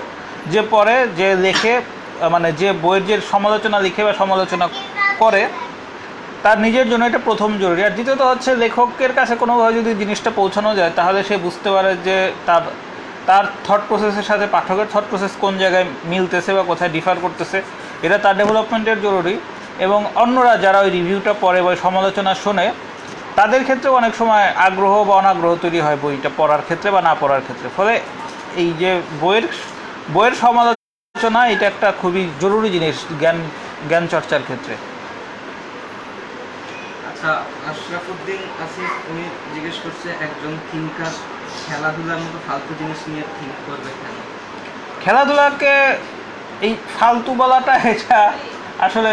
[SPEAKER 2] যে পড়ে যে লেখে মানে যে বইয়ের যে সমালোচনা লিখে বা সমালোচনা করে, তার নিজের জন্য এটা প্রথম জরুরি। আর দ্বিতীয়ত হচ্ছে লেখকের কাছে কোনোভাবে যদি জিনিসটা পৌঁছানো যায়, তাহলে সে বুঝতে পারে যে তার তার থট প্রসেসের সাথে পাঠকের থট প্রসেস কোন জায়গায় মিলতেছে বা কোথায় ডিফার করতেছে, এটা তার ডেভেলপমেন্টের জরুরি। এবং অন্যরা যারা ওই রিভিউটা পড়ে বা সমালোচনা শোনে, তাদের ক্ষেত্রে অনেক সময় আগ্রহ বা অনাগ্রহ তৈরি হয় বইটা পড়ার ক্ষেত্রে বা না পড়ার ক্ষেত্রে। ফলে এই যে বইয়ের বইয়ের সমালোচনা এটা একটা খুবই জরুরি জিনিস জ্ঞান জ্ঞান চর্চার ক্ষেত্রে।
[SPEAKER 1] আচ্ছা আশরাফুদ্দিন আসিফ উনি জিজ্ঞেস করছে একজন থিঙ্কার খেলাধুলার মতো ফালতু জিনিস নিয়ে থিঙ্ক করবে কেন?
[SPEAKER 2] খেলাধুলাকে এই ফালতু বলাটা এটা আসলে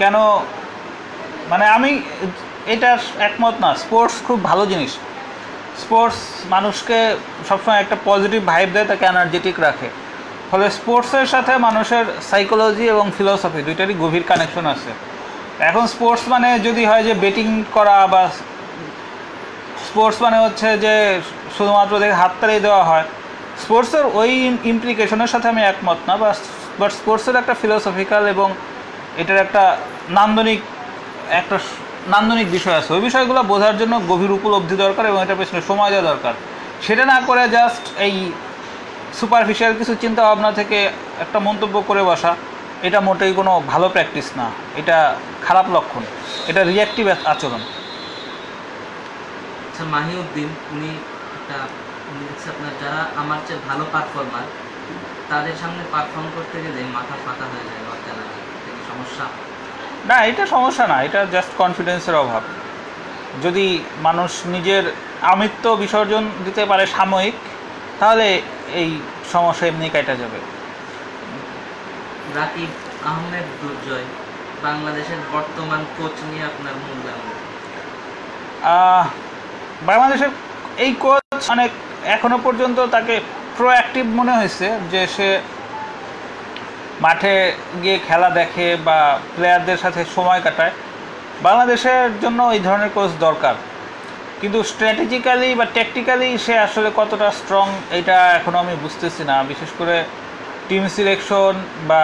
[SPEAKER 2] কেন মানে আমি এটা একমত না স্পোর্টস খুব ভালো জিনিস। স্পোর্টস মানুষকে সবসময় একটা পজিটিভ ভাইব দেয়, তাকে এনার্জেটিক রাখে। ফলে স্পোর্টসের সাথে মানুষের সাইকোলজি এবং ফিলোসফি দুইটারই গভীর কানেকশন আছে। এখন স্পোর্টস মানে যদি হয় যে বেটিং করা বা স্পোর্টস মানে হচ্ছে যে শুধুমাত্র দেখে হাততালি দেওয়া হয়, স্পোর্টসের ওই ইমপ্লিকেশনের সাথে আমি একমত না বা বাট স্পোর্টসের একটা ফিলোসফিক্যাল এবং এটার একটা নান্দনিক একটা নান্দনিক বিষয় আছে। ওই বিষয়গুলো বোঝার জন্য গভীর উপলব্ধি দরকার এবং এটার পেছনে সময় দেওয়া দরকার। সেটা না করে জাস্ট এই সুপারফিশিয়াল কিছু চিন্তা ভাবনা থেকে একটা মন্তব্য করে বসা, এটা মোটেই কোনো ভালো প্র্যাকটিস না। এটা খারাপ লক্ষণ। এটা রিয়াক্টিভ আচরণ।
[SPEAKER 1] আচ্ছা মাহিউদ্দিন, উনি একটা আপনার যারা আমার চেয়ে ভালো পারফর্মার তাদের সামনে পারফর্ম করতে গেলে মাথা ফাঁকা হয়ে যায় লাগে। সমস্যা?
[SPEAKER 2] না এটা সমস্যা না এটা জাস্ট কনফিডেন্সের অভাব। যদি মানুষ নিজের আমিত্ব বিসর্জন দিতে পারে সাময়িক তাহলে এই সমস্যা এমনি কাটা যাবে।
[SPEAKER 1] রাকিব আহমেদ দুর্জয় বাংলাদেশের বর্তমান কোচ নিয়ে আপনার মূল্যায়ন
[SPEAKER 2] বাংলাদেশের এই কোচ অনেক এখনও পর্যন্ত তাকে প্রোঅ্যাক্টিভ মনে হয়েছে যে সে মাঠে গিয়ে খেলা দেখে বা প্লেয়ারদের সাথে সময় কাটায়। বাংলাদেশের জন্য এই ধরনের কোচ দরকার। কিন্তু স্ট্র্যাটেজিক্যালি বা ট্যাকটিক্যালি সে আসলে কতটা স্ট্রং এটা এখনও আমি বুঝতেছি না। বিশেষ করে টিম সিলেকশন বা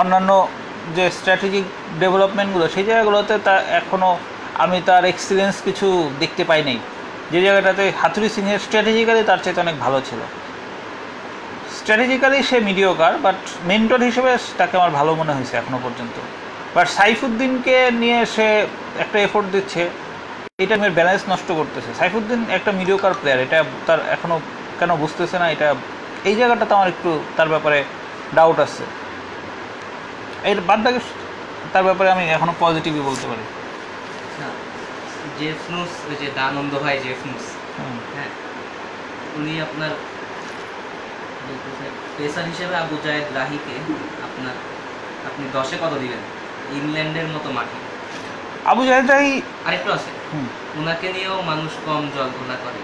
[SPEAKER 2] অন্যান্য যে স্ট্র্যাটেজিক ডেভেলপমেন্টগুলো সেই জায়গাগুলোতে তা এখনও আমি তার এক্সপিরিয়েন্স কিছু দেখতে পাই নাই যে জায়গাটাতে হাতুরি সিংহের স্ট্র্যাটেজিক্যালি তার চাইতে অনেক ভালো ছিল। স্ট্র্যাটেজিক্যালি সে মিডিওকার বাট মেন্টর হিসেবে তাকে আমার ভালো মনে হয়েছে এখনও পর্যন্ত। বাট সাইফুদ্দিনকে নিয়ে সে একটা এফোর্ট দিচ্ছে। এটা আমি ব্যালেন্স নষ্ট করতেছে। সাইফুদ্দিন একটা মিডিওকার প্লেয়ার এটা তার এখনও কেন বুঝতেছে না এটা এই জায়গাটাতে আমার একটু তার ব্যাপারে ডাউট আছে। এর বাদ বাকি তার ব্যাপারে আমি এখনও পজিটিভই বলতে পারি।
[SPEAKER 1] জেফনুস ওই যে দানন্দ ভাই জেফনুস। হ্যাঁ উনি আপনার পেসার হিসেবে আবু জায়েদ রাহিকে আপনার আপনি দশে কত দিবেন ইংল্যান্ডের মতো মাঠে।
[SPEAKER 2] আবু জাহেদাই
[SPEAKER 1] আরেকটু আছে। ওনাকে নিয়েও মানুষ কম জল ঘোলা করে।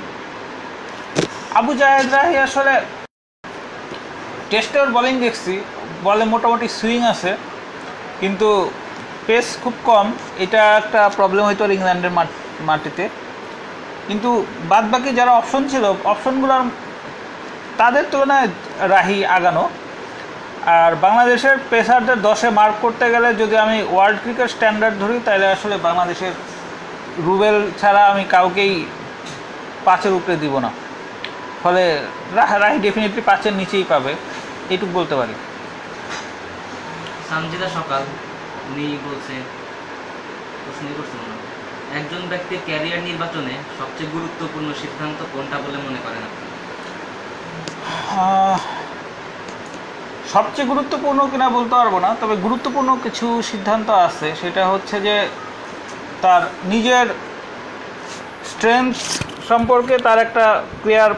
[SPEAKER 2] আবু জাহেদ রাহি আসলে টেস্টে ওর বলিং দেখছি। বলে মোটামুটি সুইং আছে। কিন্তু পেস খুব কম। এটা একটা প্রবলেম হয়তো ওর ইংল্যান্ডের মাটিতে। কিন্তু বাদ বাকি যারা অপশন ছিল অপশনগুলোর তাদের তুলনায় রাহি আগানো। আর বাংলাদেশের পেসারদের দশে মার্ক করতে গেলে যদি আমি ওয়ার্ল্ড ক্রিকেট স্ট্যান্ডার্ড ধরি, তাহলে আসলে বাংলাদেশের রুবেল ছাড়া আমি কাউকেই পাঁচের উপরে দিব না। ফলে রাহ- ডেফিনেটলি পাঁচের নিচেই পাবে, এটুকু বলতে পারি।
[SPEAKER 1] সামজিদা সকাল, উনি বলছে ওনাকে। একজন ব্যক্তির ক্যারিয়ার নির্বাচনে সবচেয়ে গুরুত্বপূর্ণ সিদ্ধান্ত কোনটা বলে মনে করেন আপনি?
[SPEAKER 2] সবচেয়ে গুরুত্বপূর্ণ কিনা বলতে পারব না, তবে গুরুত্বপূর্ণ কিছু সিদ্ধান্ত আছে। সেটা হচ্ছে যে, তার নিজের স্ট্রেংথ সম্পর্কে তার একটা ক্লিয়ার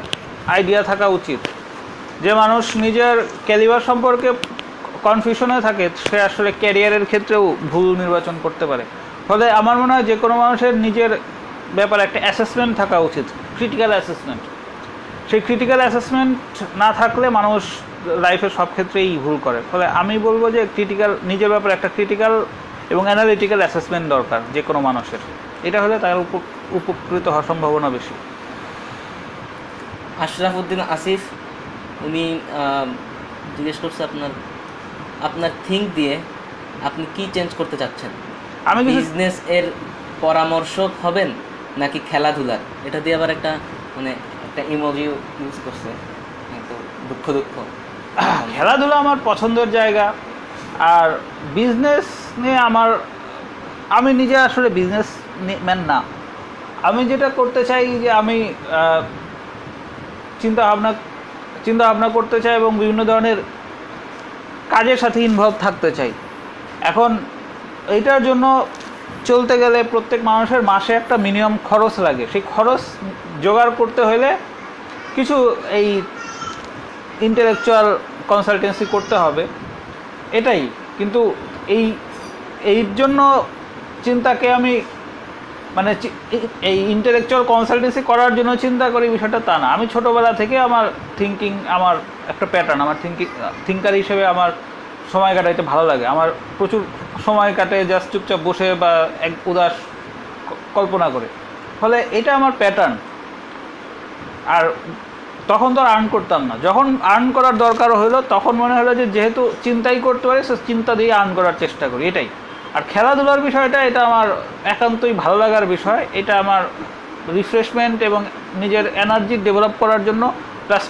[SPEAKER 2] আইডিয়া থাকা উচিত। যে মানুষ নিজের ক্যালিবার সম্পর্কে কনফিউশনে থাকে, সে আসলে ক্যারিয়ারের ক্ষেত্রেও ভুল নির্বাচন করতে পারে। ফলে আমার মনে হয় যে কোনো মানুষের নিজের ব্যাপারে একটা অ্যাসেসমেন্ট থাকা উচিত ক্রিটিক্যাল অ্যাসেসমেন্ট সেই ক্রিটিক্যাল অ্যাসেসমেন্ট না থাকলে মানুষ লাইফের সব ক্ষেত্রেই ভুল করে। ফলে আমি বলব যে ক্রিটিক্যাল নিজের ব্যাপারে একটা ক্রিটিক্যাল এবং অ্যানালিটিক্যাল অ্যাসেসমেন্ট দরকার যে কোনো মানুষের। এটা হলে তার উপ- উপকৃত হওয়ার সম্ভাবনা বেশি।
[SPEAKER 1] আশরাফ উদ্দিন আসিফ উনি জিজ্ঞেস করছে আপনার আপনার থিঙ্ক দিয়ে আপনি কি চেঞ্জ করতে চাচ্ছেন?
[SPEAKER 2] আমি
[SPEAKER 1] বিজনেস এর পরামর্শক হবেন নাকি খেলাধুলার? এটা দিয়ে আবার একটা মানে একটা ইমোজি ইউজ করছে। কিন্তু দুঃখ দুঃখ।
[SPEAKER 2] খেলাধুলা আমার পছন্দের জায়গা। আর বিজনেস নিয়ে আমার, আমি নিজে আসলে বিজনেস ম্যান না। আমি যেটা করতে চাই যে আমি চিন্তা ভাবনা চিন্তা ভাবনা করতে চাই এবং বিভিন্ন ধরনের কাজের সাথে ইনভলভ থাকতে চাই। এখন এইটার জন্য চলতে গেলে প্রত্যেক মানুষের মাসে একটা মিনিমাম খরচ লাগে। সেই খরচ জোগাড় করতে হলে কিছু এই ইন্টেলেকচুয়াল কনসালটেন্সি করতে হবে। এটাই। কিন্তু এই এই জন্য চিন্তাকে আমি মানে এই ইন্টেলেকচুয়াল কনসালটেন্সি করার জন্য চিন্তা করি বিষয়টা তা না। আমি ছোটোবেলা থেকে আমার থিঙ্কিং আমার একটা প্যাটার্ন আমার থিঙ্কিং থিঙ্কার হিসেবে আমার সময় কাটাইতে ভালো লাগে। আমার প্রচুর সময় কাটে জাস্ট চুপচাপ বসে বা এক উদাস কল্পনা করে। ফলে এটা আমার প্যাটার্ন আর তখন তো আর আর্ন করতাম না। যখন আর্ন করার দরকার হলো তখন মনে হলো যে যেহেতু চিন্তাই করতে পারি, সে চিন্তা দিয়ে আর্ন করার চেষ্টা করি। এটাই। আর খেলাধুলার বিষয়টা, এটা আমার একান্তই ভালো লাগার বিষয়। এটা আমার রিফ্রেশমেন্ট এবং নিজের এনার্জি ডেভেলপ করার জন্য। প্লাস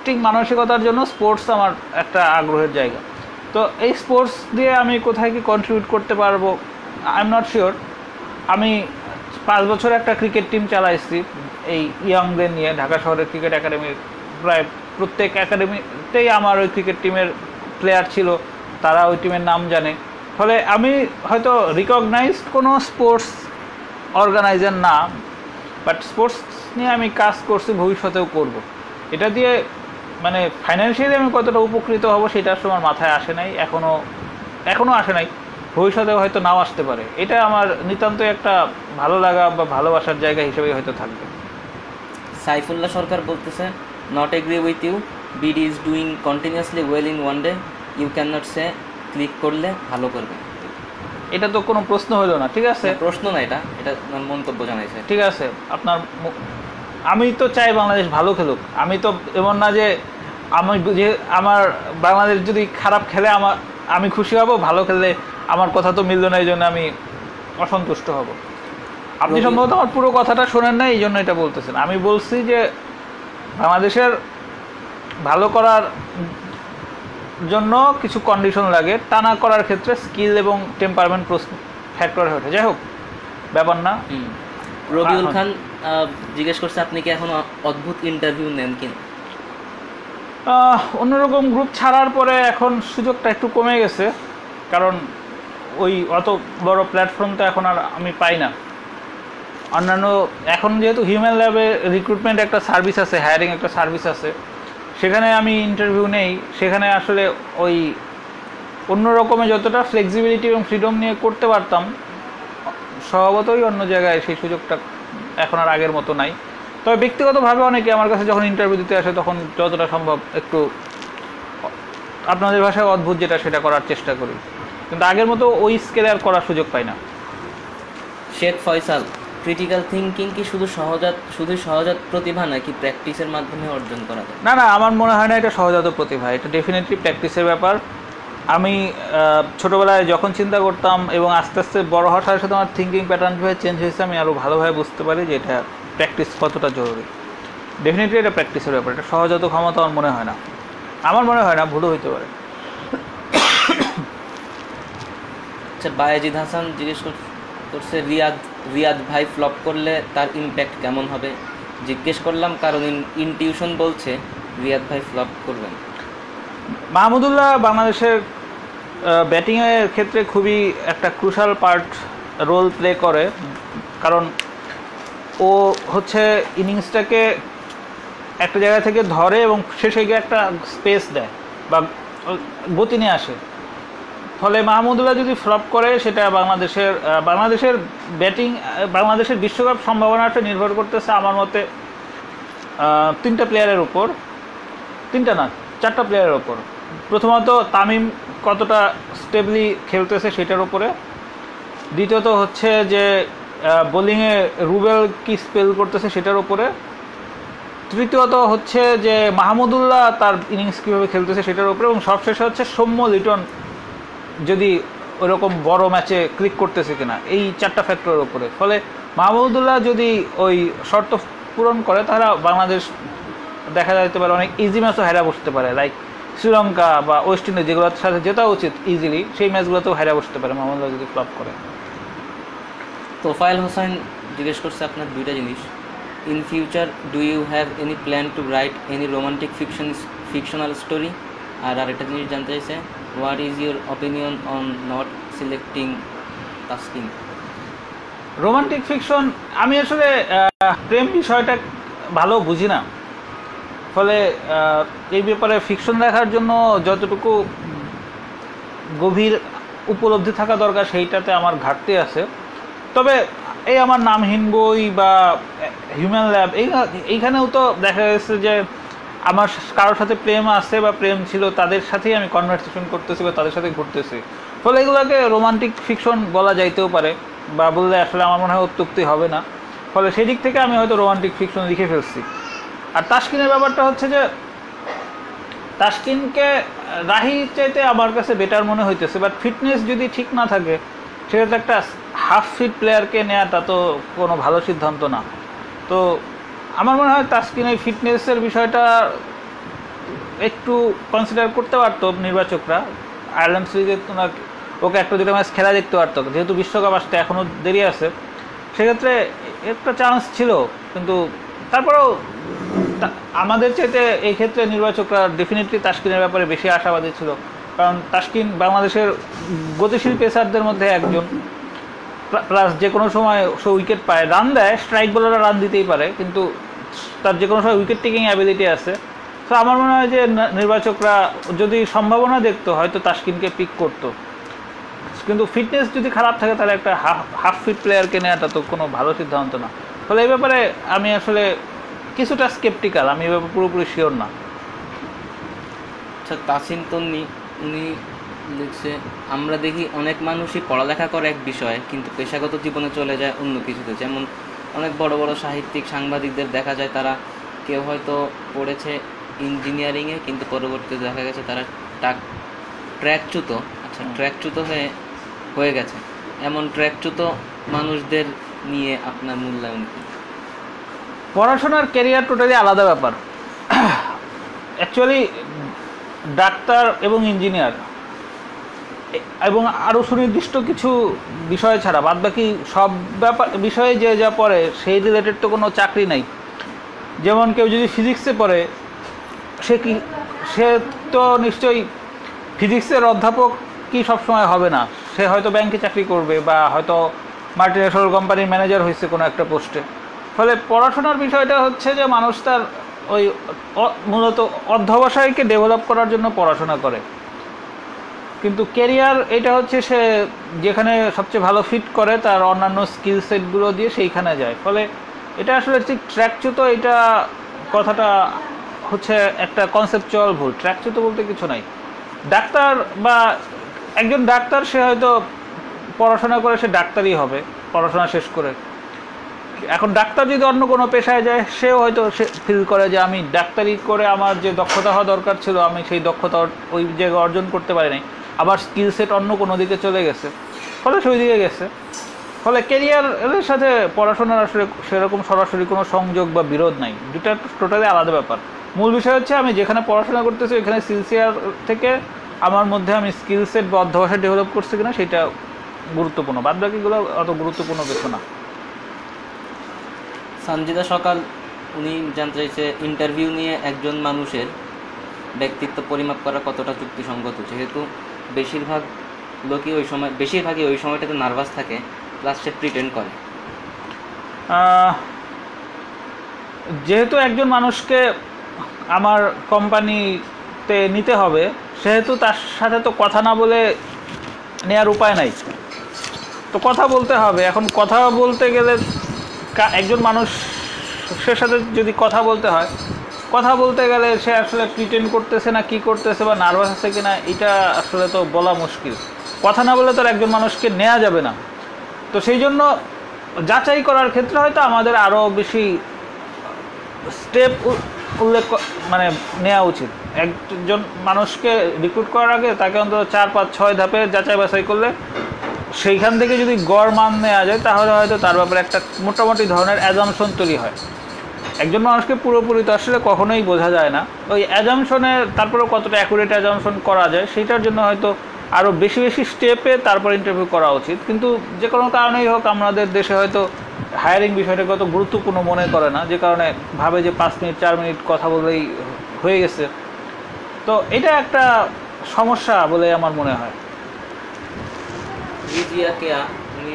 [SPEAKER 2] স্পোর্টিং মানসিকতার জন্য স্পোর্টস আমার একটা আগ্রহের জায়গা। তো এই স্পোর্টস দিয়ে আমি কোথায় কি কন্ট্রিবিউট করতে পারব আই এম নট শিওর আমি পাঁচ বছর একটা ক্রিকেট টিম চালাইছি এই ইয়াংদের নিয়ে, ঢাকা শহরের ক্রিকেট একাডেমির প্রায় প্রত্যেক একাডেমিতেই আমার ওই ক্রিকেট টিমের প্লেয়ার ছিল, তারা ওই টিমের নাম জানে। ফলে আমি হয়তো রিকগনাইজড কোনো স্পোর্টস অর্গানাইজার না বাট স্পোর্টস নিয়ে আমি কাজ করছি, ভবিষ্যতেও করব। এটা দিয়ে মানে ফাইন্যান্সিয়ালি আমি কতটা উপকৃত হব সেটা আসলে আমার মাথায় আসে নাই এখনও এখনও আসে নাই। ভবিষ্যতে হয়তো নাও আসতে পারে। এটা আমার নিতান্তই একটা ভালো লাগা বা ভালোবাসার জায়গা হিসেবে হয়তো থাকবে।
[SPEAKER 1] সাইফুল্লাহ সরকার বলতেছে not agree with you BD is doing continuously well in one day you can not say click করলে ভালো করবে।
[SPEAKER 2] এটা তো কোনো প্রশ্ন হলো না ঠিক আছে?
[SPEAKER 1] প্রশ্ন না এটা। এটা মন্তব্য জানাইছে।
[SPEAKER 2] ঠিক আছে। আপনার আমি তো চাই বাংলাদেশ ভালো খেলুক আমি তো এমন না যে আমি যে আমার বাংলাদেশ যদি খারাপ খেলে আমার আমি খুশি হব ভালো খেলে আমার কথা তো মিললো না এই জন্য আমি অসন্তুষ্ট হব আপনি সম্ভবত আমার পুরো কথাটা শোনেন না এই জন্য এটা বলতেছেন আমি বলছি যে বাংলাদেশের ভালো করার জন্য কিছু কন্ডিশন লাগে টানা করার ক্ষেত্রে স্কিল এবং টেম্পারমেন্ট ফ্যাক্টর হয়ে ওঠে যাই হোক ব্যাপার না।
[SPEAKER 1] রবিউল। খান জিজ্ঞেস করছে, আপনি কি এখন অদ্ভুত ইন্টারভিউ নেন কিনা?
[SPEAKER 2] অন্যরকম গ্রুপ ছাড়ার পরে এখন সুযোগটা একটু কমে গেছে। কারণ ওই অত বড় প্ল্যাটফর্ম তো এখন আর আমি পাই না। অন্যান্য, এখন যেহেতু হিউম্যান ল্যাবে রিক্রুটমেন্ট একটা সার্ভিস আছে হায়ারিং একটা সার্ভিস আছে, সেখানে আমি ইন্টারভিউ নেই। সেখানে আসলে ওই অন্য রকমের যতটা ফ্লেক্সিবিলিটি এবং ফ্রিডম নিয়ে করতে পারতাম, স্বভাবতই অন্য জায়গায় সেই সুযোগটা এখন আর আগের মতো নাই। তবে ব্যক্তিগতভাবে অনেকে আমার কাছে যখন ইন্টারভিউ দিতে আসে তখন যতটা সম্ভব একটু আপনাদের ভাষায় অদ্ভুত যেটা সেটা করার চেষ্টা করি। কিন্তু আগের মতো ওই স্কেলে আর করার সুযোগ পাই না।
[SPEAKER 1] শেখ ফয়সাল ক্রিটিক্যাল থিঙ্কিং কি শুধু সহজাত শুধু সহজাত প্রতিভা নাকি প্র্যাকটিসের মাধ্যমে অর্জন করা যায়?
[SPEAKER 2] না না আমার মনে হয় না এটা সহজাত প্রতিভা। এটা ডেফিনেটলি প্র্যাকটিসের ব্যাপার। আমি ছোটোবেলায় যখন চিন্তা করতাম এবং আস্তে আস্তে বড় হওয়ার সাথে সাথে আমার থিঙ্কিং প্যাটার্ন যেভাবে চেঞ্জ হয়েছে আমি আরও ভালোভাবে বুঝতে পারি যে এটা প্র্যাকটিস কতটা জরুরি। ডেফিনেটলি এটা প্র্যাকটিসের ব্যাপার এটা সহজাত ক্ষমতা আমার মনে হয় না। আমার মনে হয় না ভুলও হইতে পারে।
[SPEAKER 1] আচ্ছা বায়েজিদ হাসান জিজ্ঞেস কর- করছে রিয়াদ রিয়াদ ভাই ফ্লপ করলে তার ইম্প্যাক্ট কেমন হবে? জিজ্ঞেস করলাম কারণ ইনটিউশন বলছে রিয়াদ ভাই ফ্লপ করবেন।
[SPEAKER 2] মাহমুদুল্লাহ বাংলাদেশের ব্যাটিংয়ের ক্ষেত্রে খুবই একটা ক্রুশাল পার্ট রোল প্লে করে, কারণ ও হচ্ছে ইনিংসটাকে একটা জায়গা থেকে ধরে এবং শেষে গিয়ে একটা স্পেস দেয় বা গতি নিয়ে আসে। ফলে মাহমুদুল্লাহ যদি ফ্লপ করে, সেটা বাংলাদেশের বাংলাদেশের ব্যাটিং বাংলাদেশের বিশ্বকাপ সম্ভাবনাটা নির্ভর করতেছে আমার মতে তিনটা প্লেয়ারের উপর, তিনটা না, চারটা প্লেয়ারের ওপর প্রথমত তামিম কতটা স্টেবলি খেলতেছে সেটার উপরে। দ্বিতীয়ত হচ্ছে যে বোলিংয়ে রুবেল কি স্পেল করতেছে সেটার উপরে। তৃতীয়ত হচ্ছে যে, মাহমুদুল্লাহ তার ইনিংস কীভাবে খেলতেছে সেটার উপরে এবং সবশেষে হচ্ছে সৌম্য লিটন যদি ওরকম বড় ম্যাচে ক্লিক করতেছে কিনা, এই চারটা ফ্যাক্টরের উপরে। ফলে মাহমুদুল্লাহ যদি ওই শর্ত পূরণ করে, তাহলে বাংলাদেশ দেখা যেতে পারে অনেক ইজি ম্যাচও হেরা বসতে পারে। লাইক শ্রীলঙ্কা বা ওয়েস্ট ইন্ডিজ যেগুলোর সাথে জেতা উচিত ইজিলি সেই ম্যাচগুলোতেও হেরা বসতে পারে মাহমুদুল্লাহ যদি ফ্লপ করে।
[SPEAKER 1] তোফায়েল হোসেন জিজ্ঞেস করছে আপনার দুইটা জিনিস। In future do you have any plan to write any romantic fiction fictional story আর আরেকটা জিনিস জানতে চাইছে what is your opinion on not selecting Taskin
[SPEAKER 2] romantic fiction আমি আসলে প্রেম বিষয়টা ভালো বুঝি না। ফলে এই ব্যাপারে ফিকশন দেখার জন্য যতটুকু গভীর উপলব্ধি থাকা দরকার, সেইটাতে আমার ঘাটতি আছে। তবে এই আমার নামহীন বই বা হিউম্যান ল্যাব এই, এইখানেও তো দেখা গেছে যে, আমার কারোর সাথে প্রেম আছে বা প্রেম ছিল, তাদের সাথেই আমি কনভারসেশন করতেছি বা তাদের সাথে ঘুরতেছি। ফলে এগুলোকে রোমান্টিক ফিকশন বলা যাইতেও পারে বা বললে আসলে আমার মনে হয় অত্যুক্তি হবে না। ফলে সেই দিক থেকে আমি হয়তো রোমান্টিক ফিকশন লিখে ফেলছি। আর তাস্কিনের ব্যাপারটা হচ্ছে যে, তাস্কিনকে রাহি চাইতে আমার কাছে বেটার মনে হইতেছে বাট ফিটনেস যদি ঠিক না থাকে, সেক্ষেত্রে একটা হাফ ফিট প্লেয়ারকে নেওয়াটা তো কোনো ভালো সিদ্ধান্ত না। তো আমার মনে হয় তাস্কিনের ফিটনেসের বিষয়টা একটু কনসিডার করতে পারতো নির্বাচকরা। আয়ারল্যান্ড সিরিজে ওনার ওকে একটা দুটো ম্যাচ খেলা দেখতে পারতো, যেহেতু বিশ্বকাপ আসতে এখনও দেরি আছে। সেক্ষেত্রে একটা চান্স ছিল, কিন্তু তারপরেও আমাদের চাইতে এই ক্ষেত্রে নির্বাচকরা ডেফিনেটলি তাস্কিনের ব্যাপারে বেশি আশাবাদী ছিল। কারণ তাস্কিন বাংলাদেশের গতিশীল পেসারদের মধ্যে একজন। প্লাস যে কোনো সময় সে উইকেট পায় রান দেয় স্ট্রাইক বোলাররা রান দিতেই পারে, কিন্তু তার যে কোনো সময় উইকেট টেকিং অ্যাবিলিটি আছে। তো আমার মনে হয় যে নির্বাচকরা যদি সম্ভাবনা দেখতো, হয়তো তাস্কিনকে পিক করতো। কিন্তু ফিটনেস যদি খারাপ থাকে, তাহলে একটা হাফ হাফ ফিট প্লেয়ারকে নেওয়াটা তো কোনো ভালো সিদ্ধান্ত না। ফলে এই ব্যাপারে আমি আসলে কিছুটা স্কেপটিক্যাল আমি এভাবে পুরোপুরি শিওর না।
[SPEAKER 1] আচ্ছা তাসিম তন্নি উনি লিখছে আমরা দেখি অনেক মানুষই পড়ালেখা করে এক বিষয়ে কিন্তু পেশাগত জীবনে চলে যায় অন্য কিছুতে। যেমন অনেক বড় বড় সাহিত্যিক সাংবাদিকদের দেখা যায় তারা কেউ হয়তো পড়েছে ইঞ্জিনিয়ারিংয়ে কিন্তু পরবর্তীতে দেখা গেছে তারা টাক ট্র্যাকচ্যুত আচ্ছা। ট্র্যাকচ্যুত হয়ে হয়ে গেছে। এমন ট্র্যাকচ্যুত মানুষদের নিয়ে আপনার মূল্যায়ন কি?
[SPEAKER 2] পড়াশোনার ক্যারিয়ার টোটালি আলাদা ব্যাপার। অ্যাকচুয়ালি ডাক্তার এবং ইঞ্জিনিয়ার এবং আরও সুনির্দিষ্ট কিছু বিষয় ছাড়া বাদ বাকি সব ব্যাপার, বিষয়ে যে যা পড়ে, সেই রিলেটেড তো কোনো চাকরি নাই। যেমন কেউ যদি ফিজিক্সে পড়ে, সে কি, সে তো নিশ্চয়ই ফিজিক্সের অধ্যাপক কি সবসময় হবে না? সে হয়তো ব্যাংকে চাকরি করবে বা হয়তো মাল্টিনেশনাল কোম্পানির ম্যানেজার হয়েছে কোনো একটা পোস্টে ফলে পড়াশোনার বিষয়টা হচ্ছে যে মানুষ তার ওই মূলত অধ্যবসায়কে ডেভেলপ করার জন্য পড়াশোনা করে। কিন্তু কেরিয়ার এটা হচ্ছে সে যেখানে সবচেয়ে ভালো ফিট করে তার অন্যান্য স্কিল সেটগুলো দিয়ে সেইখানে যায়। ফলে এটা আসলে ঠিক ট্র্যাকচ্যুত এটা কথাটা হচ্ছে একটা কনসেপচুয়াল ভুল। ট্র্যাকচ্যুত বলতে কিছু নাই। ডাক্তার বা একজন ডাক্তার সে হয়তো পড়াশোনা করে সে ডাক্তারই হবে, পড়াশোনা শেষ করে। এখন ডাক্তার যদি অন্য কোনো পেশায় যায়, সেও হয়তো সে ফিল করে যে আমি ডাক্তারি করে আমার যে দক্ষতা হওয়া দরকার ছিল, আমি সেই দক্ষতা ওই জায়গায় অর্জন করতে পারি নাই আবার স্কিল সেট অন্য কোনো দিকে চলে গেছে। ফলে সেই দিকে গেছে। ফলে ক্যারিয়ারের সাথে পড়াশোনার আসলে সেরকম সরাসরি কোনো সংযোগ বা বিরোধ নাই। দুটা টোটালি আলাদা ব্যাপার। মূল বিষয় হচ্ছে আমি যেখানে পড়াশোনা করতেছি এখানে সিনসিয়ার থেকে আমার মধ্যে আমি স্কিল সেট বা অধ্যবসায় ডেভেলপ করছি কিনা, সেটা গুরুত্বপূর্ণ। বাদ বাকিগুলো অত গুরুত্বপূর্ণ কিছু না।
[SPEAKER 1] সঞ্জিদা সকাল উনি জানতে চাইছে ইন্টারভিউ নিয়ে একজন মানুষের ব্যক্তিত্ব পরিমাপ করা কতটা যুক্তিসঙ্গত? যেহেতু বেশিরভাগ লোকই ওই সময় বেশিরভাগই ওই সময়টাতে নার্ভাস থাকে প্লাস সে প্রিটেন্ড করে।
[SPEAKER 2] যেহেতু একজন মানুষকে আমার কোম্পানিতে নিতে হবে সেহেতু তার সাথে তো কথা না বলে নেওয়ার উপায় নাই। তো কথা বলতে হবে। এখন কথা বলতে গেলে একজন মানুষ সে সাথে যদি কথা বলতে হয়, কথা বলতে গেলে সে আসলে প্রিটেন্ড করতেছে না, কি করতেছে বা নার্ভাস আছে কিনা, এটা আসলে তো বলা মুশকিল। কথা না বলে তো একজন মানুষকে নেওয়া যাবে না। তো সেই জন্য যাচাই করার ক্ষেত্রে হয়তো আমাদের আরও বেশি স্টেপ উল্লেখ মানে নেওয়া উচিত। একজন মানুষকে রিক্রুট করার আগে তাকে অন্তত চার, পাঁচ, ছয় ধাপে যাচাই বাছাই করলে সেইখান থেকে যদি গড় মান নেওয়া যায়, তাহলে হয়তো তার ব্যাপারে একটা মোটামুটি ধরনের অ্যাজামশন তৈরি হয়। একজন মানুষকে পুরোপুরি তো আসলে কখনোই বোঝা যায় না। ওই অ্যাজামশনে তারপরে কতটা অ্যাকুরেট অ্যাজামশন করা যায় সেটার জন্য হয়তো আরও বেশি বেশি স্টেপে তারপর ইন্টারভিউ করা উচিত। কিন্তু যে কোনো কারণেই হোক, আমাদের দেশে হয়তো হায়ারিং বিষয়টাকে অত গুরুত্বপূর্ণ মনে করে না, যে কারণে ভাবে যে পাঁচ মিনিট, চার মিনিট কথা বলেই হয়ে গেছে। তো এটা একটা সমস্যা বলে আমার মনে হয়।
[SPEAKER 1] রিজিয়া কেয়া উনি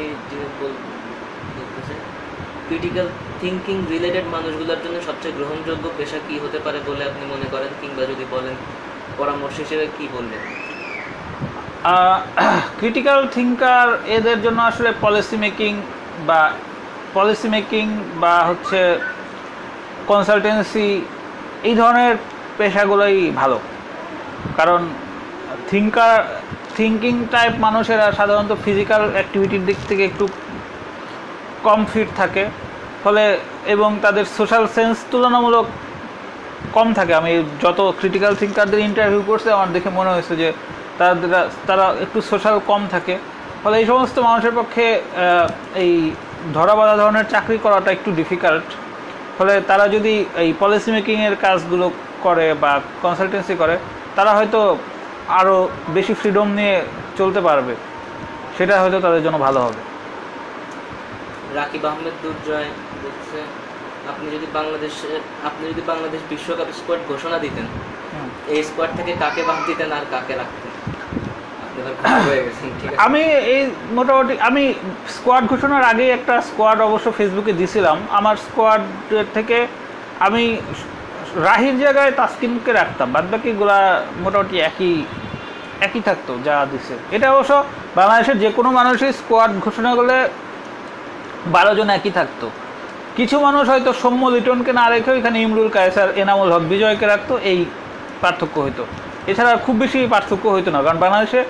[SPEAKER 1] ক্রিটিক্যাল থিঙ্কিং রিলেটেড মানুষগুলোর জন্য সবচেয়ে গ্রহণযোগ্য পেশা কি হতে পারে বলে আপনি মনে করেন? কিংবা যদি বলেন, পরামর্শ হিসেবে কি বলবেন?
[SPEAKER 2] ক্রিটিক্যাল থিঙ্কার এদের জন্য আসলে পলিসি মেকিং বা পলিসি মেকিং বা হচ্ছে কনসালটেন্সি এই ধরনের পেশাগুলোই ভালো। কারণ থিঙ্কার থিঙ্কিং টাইপ মানুষেরা সাধারণত ফিজিক্যাল অ্যাক্টিভিটির দিক থেকে একটু কম ফিট থাকে। ফলে এবং তাদের সোশ্যাল সেন্স তুলনামূলক কম থাকে। আমি যত ক্রিটিক্যাল থিঙ্কারদের ইন্টারভিউ করছে, আমার দেখে মনে হয়েছে যে তাদের তারা একটু সোশ্যাল কম থাকে। ফলে এই সমস্ত মানুষের পক্ষে এই ধরা বাঁধা ধরনের চাকরি করাটা একটু ডিফিকাল্ট ফলে তারা যদি এই পলিসি মেকিংয়ের কাজগুলো করে বা কনসালটেন্সি করে, তারা হয়তো আরও বেশি ফ্রিডম নিয়ে চলতে পারবে সেটা হয়তো তাদের জন্য ভালো হবে।
[SPEAKER 1] রাকিব আহমেদ দুর্জয় বলছে আপনি যদি বাংলাদেশের আপনি যদি বাংলাদেশ বিশ্বকাপ স্কোয়াড ঘোষণা দিতেন এই স্কোয়াড থেকে কাকে বাদ দিতেন আর কাকে রাখতেন?
[SPEAKER 2] আমি এই মোটামুটি আমি স্কোয়াড ঘোষণার আগে একটা স্কোয়াড অবশ্য ফেসবুকে দিছিলাম। আমার স্কোয়াড থেকে আমি রাহির জায়গায় তাসকিনকে রাখতাম বাদ বাকিগুলা মোটামুটি একই একই থাকতো যা দিছে। এটা অবশ্য বাংলাদেশের যে কোনো মানুষই স্কোয়াড ঘোষণা করলে বারো জন একই থাকতো। কিছু মানুষ হয়তো সৌম্য লিটনকে না রেখে এখানে ইমরুল কায়েসার, এনামুল হক, বিজয়কে রাখতো, এই পার্থক্য হইতো। এছাড়া খুব বেশি পার্থক্য হইতো না, কারণ বাংলাদেশে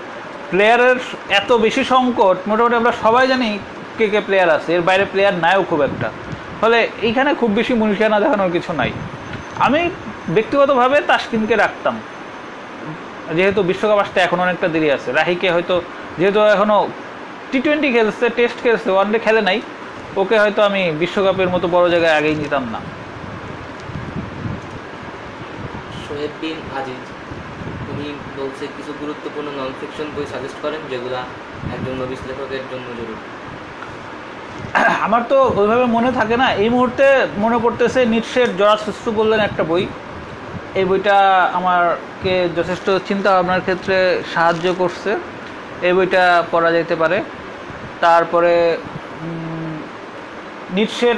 [SPEAKER 2] প্লেয়ারের এত বেশি সংকট, মোটামুটি আমরা সবাই জানি কে কে প্লেয়ার আছে, এর বাইরে প্লেয়ার নাইও খুব একটা। ফলে এইখানে খুব বেশি মনীষানা দেখানোর কিছু নাই। আমি ব্যক্তিগতভাবে তাসকিনকে রাখতাম। যেহেতু বিশ্বকাপ আসতে এখন অনেকটা দেরি আছে। রাহিকে হয়তো, যেহেতু এখনও টি টোয়েন্টি খেলছে টেস্ট খেলছে ওয়ানডে খেলে নাই, ওকে হয়তো আমি বিশ্বকাপের মতো বড় জায়গায় আগেই নিতাম না।
[SPEAKER 1] শোয়েব আজিজ বলছে, কিছু গুরুত্বপূর্ণ নন ফিকশন বই সাজেস্ট করেন, যেগুলা একজন নবিস লেখকের জন্য জরুরি। [clears throat]
[SPEAKER 2] আমার তো ওইভাবে মনে থাকে না। এই মুহূর্তে মনে পড়তেছে নিটসের সুস্থ বললেন একটা বই। এই বইটা আমারকে যথেষ্ট চিন্তা ভাবনার ক্ষেত্রে সাহায্য করছে। এই বইটা পড়া যেতে পারে। তারপরে নিটসের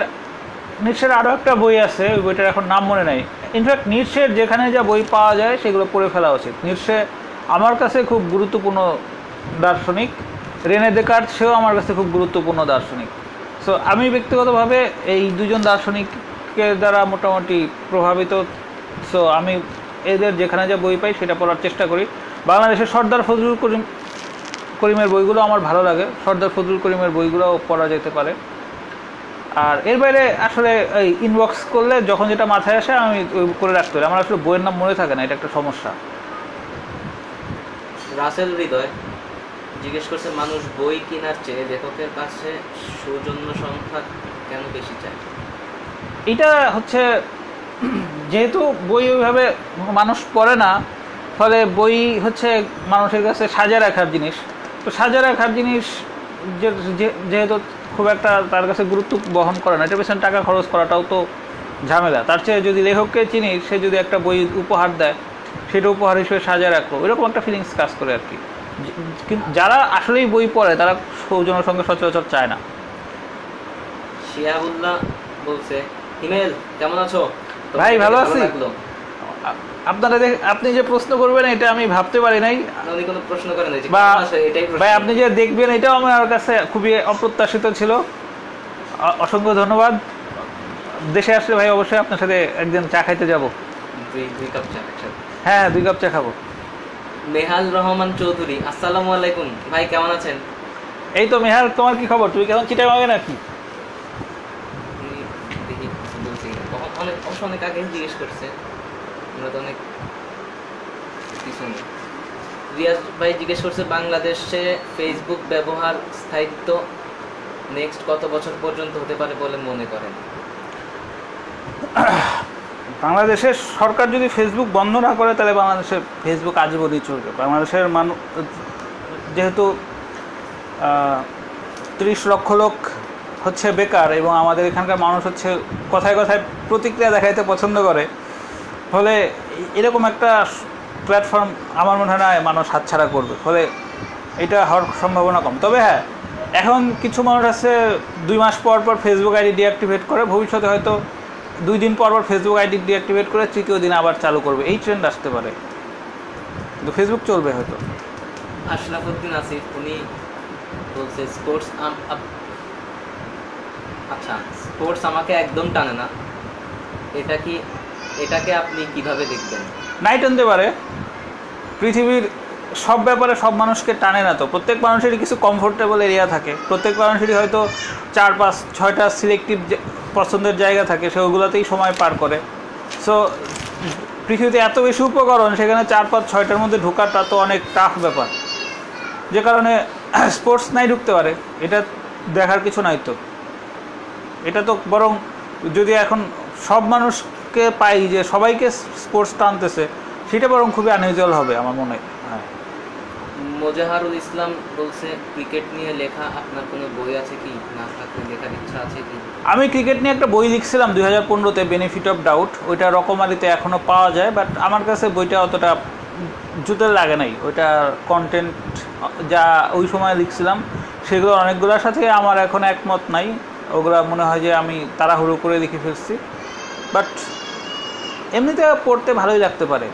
[SPEAKER 2] নিটসের আরও একটা বই আছে, ওই বইটার এখন নাম মনে নাই। ইনফ্যাক্ট নিটসের যেখানে যা বই পাওয়া যায়, সেগুলো পড়ে ফেলা উচিত। নিটসে আমার কাছে খুব গুরুত্বপূর্ণ দার্শনিক। রেনে দেকার্ট, সেও আমার কাছে খুব গুরুত্বপূর্ণ দার্শনিক। সো আমি ব্যক্তিগতভাবে এই দুজন দার্শনিকের দ্বারা মোটামুটি প্রভাবিত। সো আমি এদের যেখানে যা বই পাই সেটা পড়ার চেষ্টা করি। বাংলাদেশের সর্দার ফজলুল করিম, করিমের বইগুলো আমার ভালো লাগে। সর্দার ফজলুল করিমের বইগুলোও পড়া যেতে পারে। আর এর বাইরে আসলে এই ইনবক্স করলে যখন যেটা মাথায় আসে, আমি করে রাখতে পারি। আমার আসলে বইয়ের নাম মনে থাকে না, এটা একটা সমস্যা।
[SPEAKER 1] রাসেল হৃদয়। জিজ্ঞেস করছে, মানুষ বই কেনার চেয়ে লেখকের কাছে সৌজন্য সংখ্যা কেন বেশি চায়?
[SPEAKER 2] এটা হচ্ছে, যেহেতু বই ওইভাবে মানুষ পড়ে না, ফলে বই হচ্ছে মানুষের কাছে সাজা রাখার জিনিস। তো সাজা রাখার জিনিস যেহেতু খুব একটা তার কাছে গুরুত্ব বহন করে না, এটা পেছনে টাকা খরচ করাটাও তো ঝামেলা। তার চেয়ে যদি লেখককে চিনি, সে যদি একটা বই উপহার দেয়, সেটা উপহার হিসেবে সাজা রাখল, এরকম একটা ফিলিংস কাজ করে আর কি। যারা আসলেই বই পড়ে তারা সৌজনের সঙ্গে সচরাচর চায় না।
[SPEAKER 1] শিয়াবুল্লাহ বলছে হিমেল কেমন আছো?
[SPEAKER 2] ভাই, ভালো আছি। আপনারা আপনি যে প্রশ্ন করবেন এটা আমি ভাবতে পারি নাই।
[SPEAKER 1] কোনো প্রশ্ন করেন
[SPEAKER 2] বা ভাই আপনি যে দেখবেন এটাও আমার কাছে খুবই অপ্রত্যাশিত ছিল। অসংখ্য ধন্যবাদ। দেশে আসলে ভাই অবশ্যই আপনার সাথে একদিন চা খাইতে যাব।
[SPEAKER 1] দুই দুই কাপ চা
[SPEAKER 2] হ্যাঁ দুই কাপ চা খাব।
[SPEAKER 1] নেহাল রহমান চৌধুরী আসসালামু আলাইকুম। ভাই কেমন আছেন?
[SPEAKER 2] এই তো মেহাল তোমার কি খবর? তুমি কেমন চিটাই মাগে নাকি?
[SPEAKER 1] অনেক অবশ্য অনেক আগে জিজ্ঞেস করছে। আমরা তো অনেক পিছনে রিয়াজ ভাই জিজ্ঞেস করছে বাংলাদেশে ফেসবুক ব্যবহার স্থায়িত্ব নেক্সট কত বছর পর্যন্ত হতে পারে বলে মনে করেন? [coughs]
[SPEAKER 2] বাংলাদেশের সরকার যদি ফেসবুক বন্ধ না করে, তাহলে বাংলাদেশের ফেসবুক আজীবনই চলবে বাংলাদেশের মানুষ যেহেতু ত্রিশ লক্ষ লোক হচ্ছে বেকার এবং আমাদের এখানকার মানুষ হচ্ছে কথায় কথায় প্রতিক্রিয়া দেখাইতে পছন্দ করে, ফলে এরকম একটা প্ল্যাটফর্ম আমার মনে হয় না মানুষ হাতছাড়া করবে। ফলে এটা হওয়ার সম্ভাবনা কম। তবে হ্যাঁ এখন কিছু মানুষ আছে, দুই মাস পর পর ফেসবুক আইডি ডিঅ্যাক্টিভেট করে, ভবিষ্যতে হয়তো দুই দিন পর পর ফেসবুক আইডি ডিঅ্যাক্টিভেট করে তৃতীয় দিন আবার চালু করবে। এই ট্রেন্ড আসতে পারে। কিন্তু ফেসবুক চলবে হয়তো।
[SPEAKER 1] আশরাফুদ্দিন আসিফ উনি বলছে স্পোর্টস আচ্ছা স্পোর্টস আমাকে একদম টানে না। এটা কি এটাকে আপনি কীভাবে দেখবেন?
[SPEAKER 2] নাই টানতে পারে। পৃথিবীর সব ব্যাপারে সব মানুষকে টানে না তো। প্রত্যেক মানুষেরই কিছু কমফোর্টেবল এরিয়া থাকে। প্রত্যেক মানুষেরই হয়তো চার পাঁচ ছয়টা সিলেক্টিভ পছন্দের জায়গা থাকে, সে ওগুলোতেই সময় পার করে। সো পৃথিবীতে এত বেশি উপকরণ, সেখানে চার পাঁচ ছয়টার মধ্যে ঢোকাটা তো অনেক টাফ ব্যাপার। যে কারণে [clears throat] স্পোর্টস নাই ঢুকতে পারে। এটা দেখার কিছু নাই তো। এটা তো বরং যদি এখন সব মানুষকে পাই যে সবাইকে স্পোর্টস টানতেছে, সেটা বরং খুবই আনইউজুয়াল হবে, আমার মনে হয়।
[SPEAKER 1] মোজাহারুল ইসলাম বলছে, ক্রিকেট নিয়ে লেখা আপনার কোনো বই আছে কি? না থাকলে লেখার ইচ্ছা আছে কি?
[SPEAKER 2] আমি ক্রিকেট নিয়ে একটা বই লিখছিলাম দুই হাজার পনেরোতে বেনিফিট অফ ডাউট ওইটা রকমারিতে এখনও পাওয়া যায় বাট আমার কাছে বইটা অতটা জুতের লাগে নাই। ওইটা কন্টেন্ট যা ওই সময় লিখছিলাম, সেগুলো অনেকগুলোর সাথে আমার এখন একমত নাই। ওগুলা মনে হয় যে আমি তাড়াহুড়ো করে লিখে ফেলছি বাট এমনিতে পড়তে ভালোই লাগতে পারে।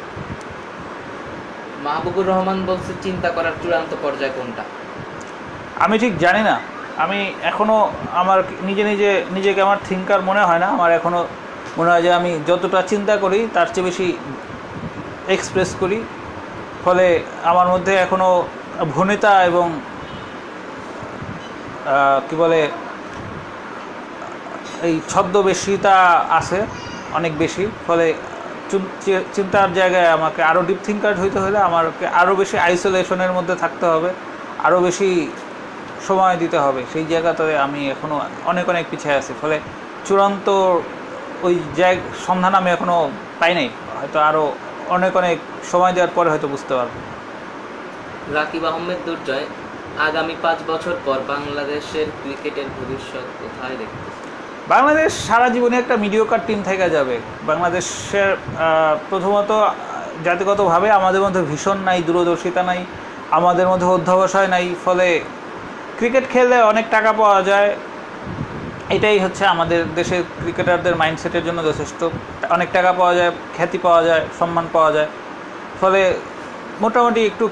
[SPEAKER 1] মাহবুবুর রহমান বলছে, চিন্তা করার চূড়ান্ত পর্যায় কোনটা?
[SPEAKER 2] আমি ঠিক জানি না। আমি এখনও আমার নিজে নিজে, নিজেকে আমার থিঙ্কার মনে হয় না। আমার এখনও মনে হয় যে আমি যতটা চিন্তা করি, তার চেয়ে বেশি এক্সপ্রেস করি। ফলে আমার মধ্যে এখনও ভনিতা এবং কি বলে, এই ছদ্মবেশিতা আছে অনেক বেশি। ফলে চিন্তার জায়গায় আমাকে আরও ডিপ থিঙ্কার হইতে হলে আমাকে আরও বেশি আইসোলেশনের মধ্যে থাকতে হবে আরও বেশি সময় দিতে হবে। সেই জায়গাতে আমি এখনও অনেক অনেক পিছিয়ে আছি। ফলে চূড়ান্ত ওই জায়গ সন্ধান আমি এখনও পাই নাই। হয়তো আরও অনেক অনেক সময় দেওয়ার পরে হয়তো বুঝতে পারব।
[SPEAKER 1] রাকিব আহমেদ দুর্জয়, আগামী পাঁচ বছর পর বাংলাদেশের ক্রিকেটের ভবিষ্যৎ কোথায় দেখতেছে
[SPEAKER 2] বাংলাদেশ সারা জীবনে একটা মিডিওকার টিম থেকে যাবে। বাংলাদেশের প্রথমত জাতিগতভাবে আমাদের মধ্যে ভীষণ নাই, দূরদর্শিতা নাই, আমাদের মধ্যে অধ্যবসায় নাই, ফলে ক্রিকেট খেললে অনেক টাকা পাওয়া যায়। এটাই হচ্ছে আমাদের দেশের ক্রিকেটারদের মাইন্ডসেটের জন্য যথেষ্ট। অনেক টাকা পাওয়া যায়, খ্যাতি পাওয়া যায়, সম্মান পাওয়া যায়। ফলে মোটামুটি একটু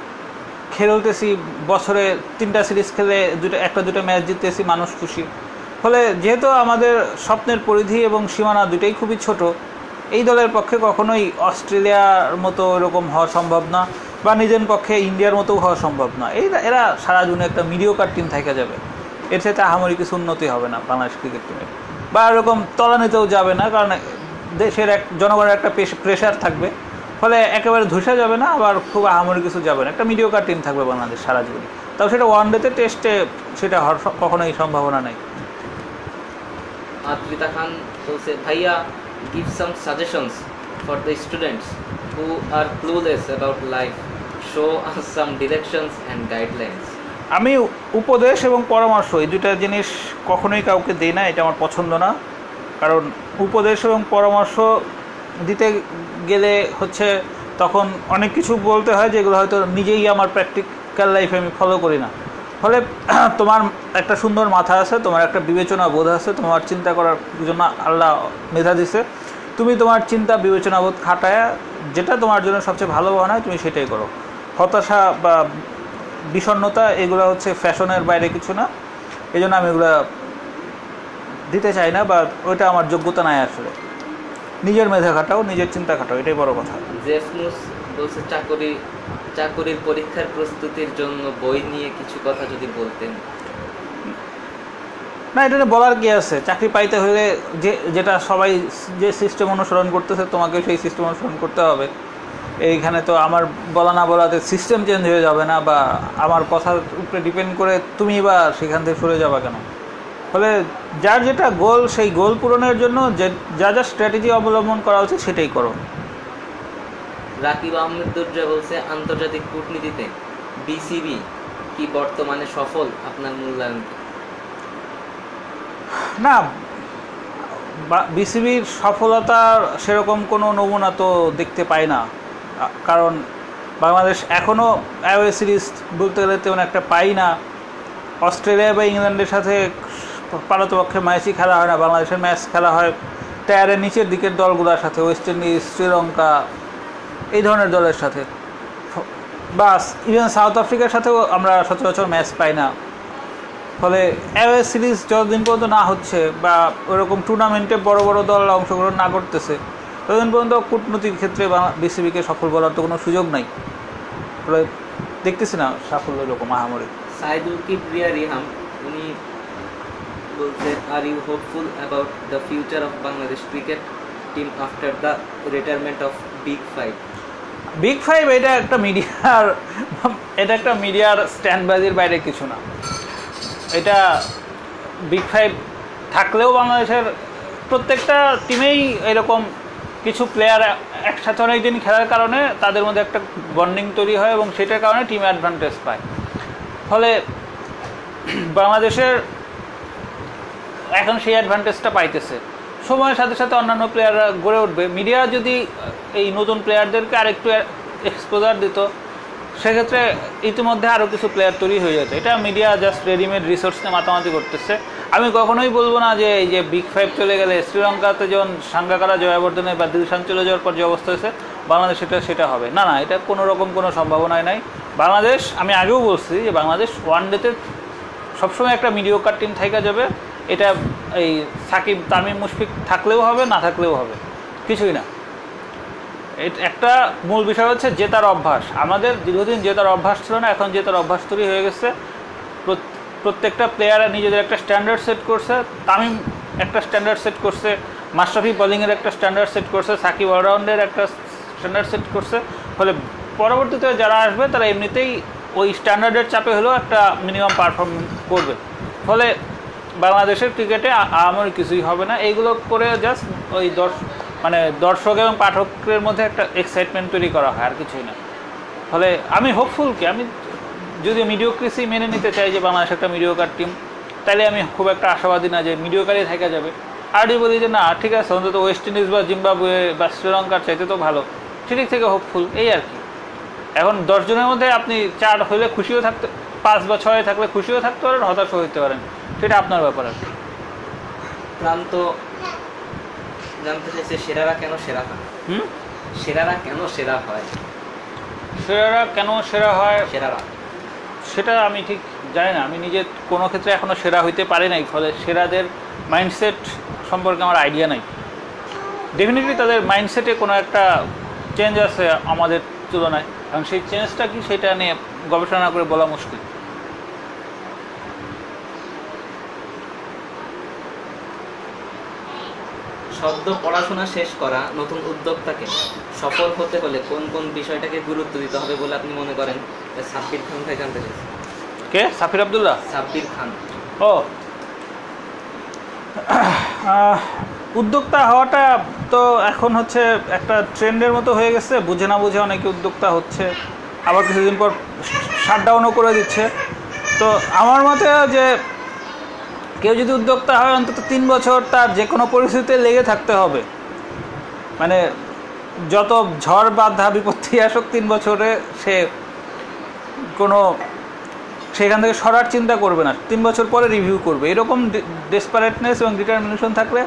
[SPEAKER 2] খেলতেছি, বছরে তিনটা সিরিজ খেলে দুটো, একটা দুটো ম্যাচ জিততেছি, মানুষ খুশি। ফলে যেহেতু আমাদের স্বপ্নের পরিধি এবং সীমানা দুটোই খুবই ছোট, এই দলের পক্ষে কখনোই অস্ট্রেলিয়ার মতো এরকম হওয়া সম্ভব না বা নিজের পক্ষে ইন্ডিয়ার মতো হওয়া সম্ভব না। এই এরা সারা জুনে একটা মিডিওকার টিম থেকে যাবে। এর সাথে আহামরি কিছু উন্নতি হবে না বাংলাদেশ ক্রিকেট টিমের বা এরকম তলানিতেও যাবে না, কারণ দেশের এক, জনগণের একটা প্রেশার থাকবে। ফলে একেবারে ধসে যাবে না, আবার খুব আহামরি কিছু যাবে না। একটা মিডিওকার টিম থাকবে বাংলাদেশ সারা জীবনে তাও সেটা ওয়ান ডেতে টেস্টে সেটা হওয়ার কখনোই সম্ভাবনা নেই।
[SPEAKER 1] আদ্রিতা খান বলছে, ভাইয়া, give some suggestions for the students who are clueless about life. Show us some directions and guidelines.
[SPEAKER 2] আমি উপদেশ এবং পরামর্শ, এই দুটা জিনিস কখনোই কাউকে দিই না, এটা আমার পছন্দ না। কারণ উপদেশ এবং পরামর্শ দিতে গেলে হচ্ছে তখন অনেক কিছু বলতে হয়, যেগুলো হয়তো নিজেই আমার প্র্যাকটিক্যাল লাইফে আমি ফলো করি না। ফলে [clears throat] তোমার একটা সুন্দর মাথা আছে, তোমার একটা বিবেচনা বোধ আছে, তোমার চিন্তা করার জন্য আল্লাহ মেধা দিছে। তুমি তোমার চিন্তা, বিবেচনা বোধ খাটায় যেটা তোমার জন্য সবচেয়ে ভালো মনে হয় তুমি সেটাই করো। হতাশা বা বিষণ্ণতা, এগুলো হচ্ছে ফ্যাশনের বাইরে কিছু না। এই জন্য আমি এগুলো দিতে চাই না, বা ওইটা আমার যোগ্যতা নাই আসলে। নিজের মেধা খাটাও, নিজের চিন্তা খাটাও, এটাই বড় কথা।
[SPEAKER 1] চাকরি চাকরির পরীক্ষার প্রস্তুতির জন্য বই নিয়ে কিছু কথা যদি বলতেন।
[SPEAKER 2] না, এটা বলার কি আছে? চাকরি পাইতে হলে যে, যেটা সবাই যে সিস্টেম অনুসরণ করতেছে তোমাকে সেই সিস্টেম অনুসরণ করতে হবে। এইখানে তো আমার বলা না বলাতে সিস্টেম চেঞ্জ হয়ে যাবে না বা আমার কথার উপরে ডিপেন্ড করে তুমি বা সেখান থেকে সরে যাবা কেন? ফলে যার যেটা গোল সেই গোল পূরণের জন্য যে, যা যা স্ট্র্যাটেজি অবলম্বন করা উচিত সেটাই করো।
[SPEAKER 1] রাকিব আহমেদ দুর্জয় বলছে, আন্তর্জাতিক কূটনীতিতে বিসিবি কি বর্তমানে সফল আপনার মূল্যায়ন?
[SPEAKER 2] না বিসিবির সফলতার সেরকম কোনো নমুনা তো দেখতে পাই না কারণ বাংলাদেশ এখনও অ্যাওয়ে সিরিজ বলতে গেলে তেমন একটা পাই না অস্ট্রেলিয়া বা ইংল্যান্ডের সাথে পারতপক্ষে ম্যাচই খেলা হয় না, বাংলাদেশের ম্যাচ খেলা হয় টায়ারের নিচের দিকের দলগুলোর সাথে, ওয়েস্ট ইন্ডিজ, শ্রীলঙ্কা এই ধরনের দলের সাথে। বাস ইভেন সাউথ আফ্রিকার সাথেও আমরা সচরাচর ম্যাচ পাই না। ফলে অ্যাওয়ে সিরিজ যতদিন পর্যন্ত না হচ্ছে বা ওরকম টুর্নামেন্টে বড় বড় দল অংশগ্রহণ না করতেছে, ততদিন পর্যন্ত কূটনীতির ক্ষেত্রে বিসিবিকে সফল বলার তো কোনো সুযোগ নাই। ফলে দেখতেছি না সাফল্য এরকম মহামারী
[SPEAKER 1] সাইদুল কিবরিয়া রিহাম, উনি বলছে are you hopeful about the future of Bangladesh cricket team after the retirement of big five
[SPEAKER 2] big five এটা একটা মিডিয়ার, এটা একটা মিডিয়ার স্ট্যান্ডবাজির বাইরে কিছু না। এটা বিগ ফাইভ থাকলেও বাংলাদেশের প্রত্যেকটা টিমেই এরকম কিছু প্লেয়ার একসাথে অনেকদিন খেলার কারণে তাদের মধ্যে একটা বন্ডিং তৈরি হয় এবং সেটার কারণে টিম অ্যাডভান্টেজ পায়। ফলে বাংলাদেশের এখন সেই অ্যাডভান্টেজটা পাইতেছে। সময়ের সাথে সাথে অন্যান্য প্লেয়াররা গড়ে উঠবে। মিডিয়া যদি এই নতুন প্লেয়ারদেরকে আরেকটু এক্সপোজার দিত, সেক্ষেত্রে ইতিমধ্যে আরও কিছু প্লেয়ার তৈরি হয়ে যেত। এটা মিডিয়া জাস্ট রেডিমেড রিসোর্স নিয়ে মাতামাতি করতেছে। আমি কখনোই বলব না যে এই যে বিগ ফাইভ চলে গেলে শ্রীলঙ্কাতে যেমন সাঙ্গাকারা, জয়াবর্ধনে বা দিলশান চলে যাওয়ার পর যে অবস্থা হয়েছে, বাংলাদেশ সেটা সেটা হবে। না না, এটা কোনো রকম কোনো সম্ভাবনাই নাই। বাংলাদেশ আমি আগেও বলছি যে বাংলাদেশ ওয়ান ডেতে সবসময় একটা মিডিওকার টিম থাইকা যাবে। এটা এই সাকিব, তামিম, মুশফিক থাকলেও হবে, না থাকলেও হবে। কিছুই না। একটা মূল বিষয় হচ্ছে জেতার অভ্যাস। আমাদের দীর্ঘদিন জেতার অভ্যাস ছিল না, এখন জেতার অভ্যাস তৈরি হয়ে গেছে। প্রত্যেকটা প্লেয়ার নিজেদের একটা স্ট্যান্ডার্ড সেট করছে। তামিম একটা স্ট্যান্ডার্ড সেট করছে, মাশরাফি বোলিংয়ের একটা স্ট্যান্ডার্ড সেট করছে, সাকিব অলরাউন্ডের একটা স্ট্যান্ডার্ড সেট করছে। ফলে পরবর্তীতে যারা আসবে, তারা এমনিতেই ওই স্ট্যান্ডার্ডের চাপে হলেও একটা মিনিমাম পারফর্ম করবে। ফলে বাংলাদেশের ক্রিকেটে আমার কিছুই হবে না। এইগুলো করে জাস্ট ওই দর্শ মানে দর্শক এবং পাঠকের মধ্যে একটা এক্সাইটমেন্ট তৈরি করা হয়, আর কিছুই না। ফলে আমি হোপফুল কি? আমি যদি মিডিওক্রেসি মেনে নিতে চাই যে বাংলাদেশ একটা মিডিওকার টিম তাহলে আমি খুব একটা আশাবাদী না যে মিডিওকারই থাকা যাবে। আর যদি বলি যে না, ঠিক আছে, অন্তত ওয়েস্ট ইন্ডিজ বা জিম্বাবুয়ে বা শ্রীলঙ্কার চাইতে তো ভালো, সেদিক থেকে হোপফুল এই আর কি। এখন দশজনের মধ্যে আপনি চার হলে খুশিও থাকতে পাঁচ বা ছয়ে থাকলে খুশিও থাকতে পারেন হতাশও হইতে পারেন। সেটা আপনার ব্যাপার আর
[SPEAKER 1] প্রান্ত জানতে চাইছে সেরারা কেন সেরা হয়?
[SPEAKER 2] হুম?
[SPEAKER 1] সেরারা কেন সেরা হয়?
[SPEAKER 2] সেরারা কেন সেরা হয়?
[SPEAKER 1] সেরারা।
[SPEAKER 2] সেটা আমি ঠিক জানি না। আমি নিজে কোনো ক্ষেত্রে এখনও সেরা হইতে পারি নাই ফলে সেরাদের মাইন্ডসেট সম্পর্কে আমার আইডিয়া নাই। ডেফিনেটলি তাদের মাইন্ডসেটে কোনো একটা চেঞ্জ আছে আমাদের তুলনায়। এবং সেই চেঞ্জটা কি সেটা নিয়ে গবেষণা করে বলা মুশকিল।
[SPEAKER 1] সদ্য পড়াশোনা শেষ করা নতুন উদ্যোক্তাকে সফল হতে হলে কোন কোন বিষয়টাকে গুরুত্ব দিতে হবে বলে আপনি মনে করেন? সাব্বির খান ভাই জানতে চাইছি।
[SPEAKER 2] কে? সাফির আবদুল্লাহ?
[SPEAKER 1] সাব্বির খান।
[SPEAKER 2] ও। উদ্যোক্তা হওয়াটা তো এখন হচ্ছে একটা ট্রেন্ডের মতো হয়ে গেছে, বুঝে না বুঝে অনেকে উদ্যোক্তা হচ্ছে, আবার কিছুদিন পর শাটডাউনও করে দিচ্ছে। তো আমার মতে যে কেউ যদি উদ্যোক্তা হয়, অন্তত তিন বছর তার যে কোনো পরিস্থিতিতে লেগে থাকতে হবে। মানে যত ঝড় বাধা বিপত্তি আসুক তিন বছরে, সে কোনো সেখান থেকে সরার চিন্তা করবে না। তিন বছর পরে রিভিউ করবে। এরকম ডেসপারেটনেস এবং ডিটারমিনেশন থাকলে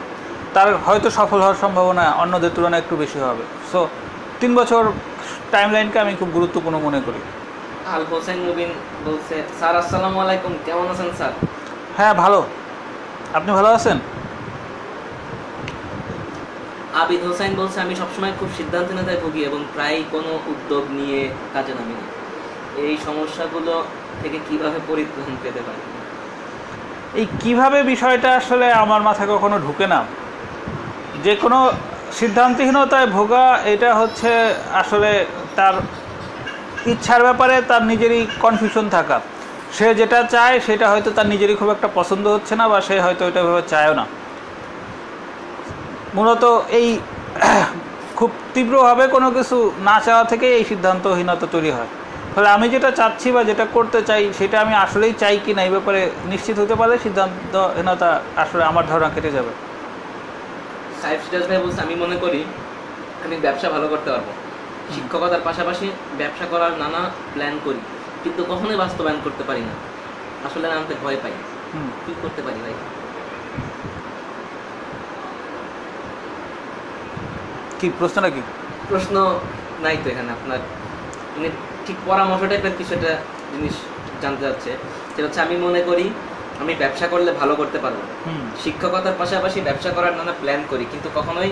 [SPEAKER 2] তার হয়তো সফল হওয়ার সম্ভাবনা অন্যদের তুলনায় একটু বেশি হবে। সো তিন বছর টাইম লাইনকে আমি খুব গুরুত্বপূর্ণ মনে করি।
[SPEAKER 1] আল হোসেন মুবিন বলছে স্যার আসসালামু আলাইকুম। কেমন আছেন স্যার?
[SPEAKER 2] হ্যাঁ ভালো। আপনি ভালো আছেন?
[SPEAKER 1] আবিদ হোসেন বলছে আমি সবসময় খুব সিদ্ধান্তহীনতায় ভুগি এবং প্রায় কোনো উদ্যোগ নিয়ে কাজে নামি না। এই সমস্যাগুলো থেকে কীভাবে পরিত্রাণ পেতে পারি?
[SPEAKER 2] এই কীভাবে বিষয়টা আসলে আমার মাথায় কখনো ঢুকে না। যে কোনো সিদ্ধান্তহীনতায় ভোগা, এটা হচ্ছে আসলে তার ইচ্ছার ব্যাপারে তার নিজেরই কনফিউশন থাকা। সে যেটা চায়, সেটা হয়তো তার নিজেরই খুব একটা পছন্দ হচ্ছে না বা সে হয়তো এটা ভাবে চায়ও না। মূলত এই [clears throat] খুব তীব্রভাবে কোনো কিছু না চাওয়া থেকে এই সিদ্ধান্তহীনতা তৈরি হয়। ফলে আমি যেটা চাচ্ছি বা যেটা করতে চাই, সেটা আমি আসলেই চাই কি না এই ব্যাপারে নিশ্চিত হতে পারলে সিদ্ধান্তহীনতা আসলে আমার ধারণা কেটে যাবে।
[SPEAKER 1] সাহেব সিরাজ ভাই বলছে আমি মনে করি আমি ব্যবসা ভালো করতে পারব। শিক্ষকতার পাশাপাশি ব্যবসা করার নানা প্ল্যান করি কিন্তু কখনোই বাস্তবায়ন করতে পারি না। আসলে নামতে ভয় পাই। কি করতে পারি ভাই?
[SPEAKER 2] কি প্রশ্নটা কি
[SPEAKER 1] প্রশ্ন নাই তো এখানে আপনার। মানে ঠিক পরামর্শ টাইপের কিছু একটা জিনিস জানতে চাচ্ছে। সেটা হচ্ছে আমি মনে করি আমি ব্যবসা করলে ভালো করতে পারব।
[SPEAKER 2] হুম।
[SPEAKER 1] শিক্ষকতার পাশাপাশি ব্যবসা করার নানা প্ল্যান করি কিন্তু কখনোই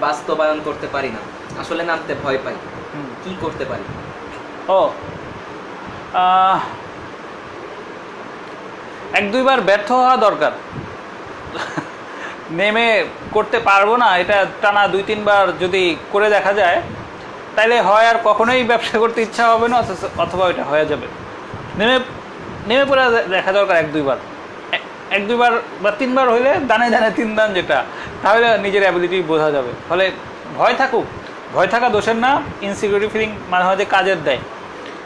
[SPEAKER 1] বাস্তবায়ন করতে পারি না। আসলে নামতে ভয় পাই। কি করতে পারি?
[SPEAKER 2] ও এক দুইবার ব্যর্থ হওয়া দরকার। নেমে করতে পারব না এটা টানা দুই তিনবার যদি করে দেখা যায় তাইলে হয় আর কখনোই ব্যবসা করতে ইচ্ছা হবে না অথবা ওইটা হয়ে যাবে। নেমে নেমে পড়ে দেখা দরকার এক দুইবার। এক- দুইবার বা তিনবার হইলে দানে দানে তিন দান যেটা তাহলে নিজের অ্যাবিলিটি বোঝা যাবে। ফলে ভয় থাকুক ভয় থাকা দোষের না ইনসিকিউরিটি ফিলিং মাঝে মাঝে কাজের দেয়।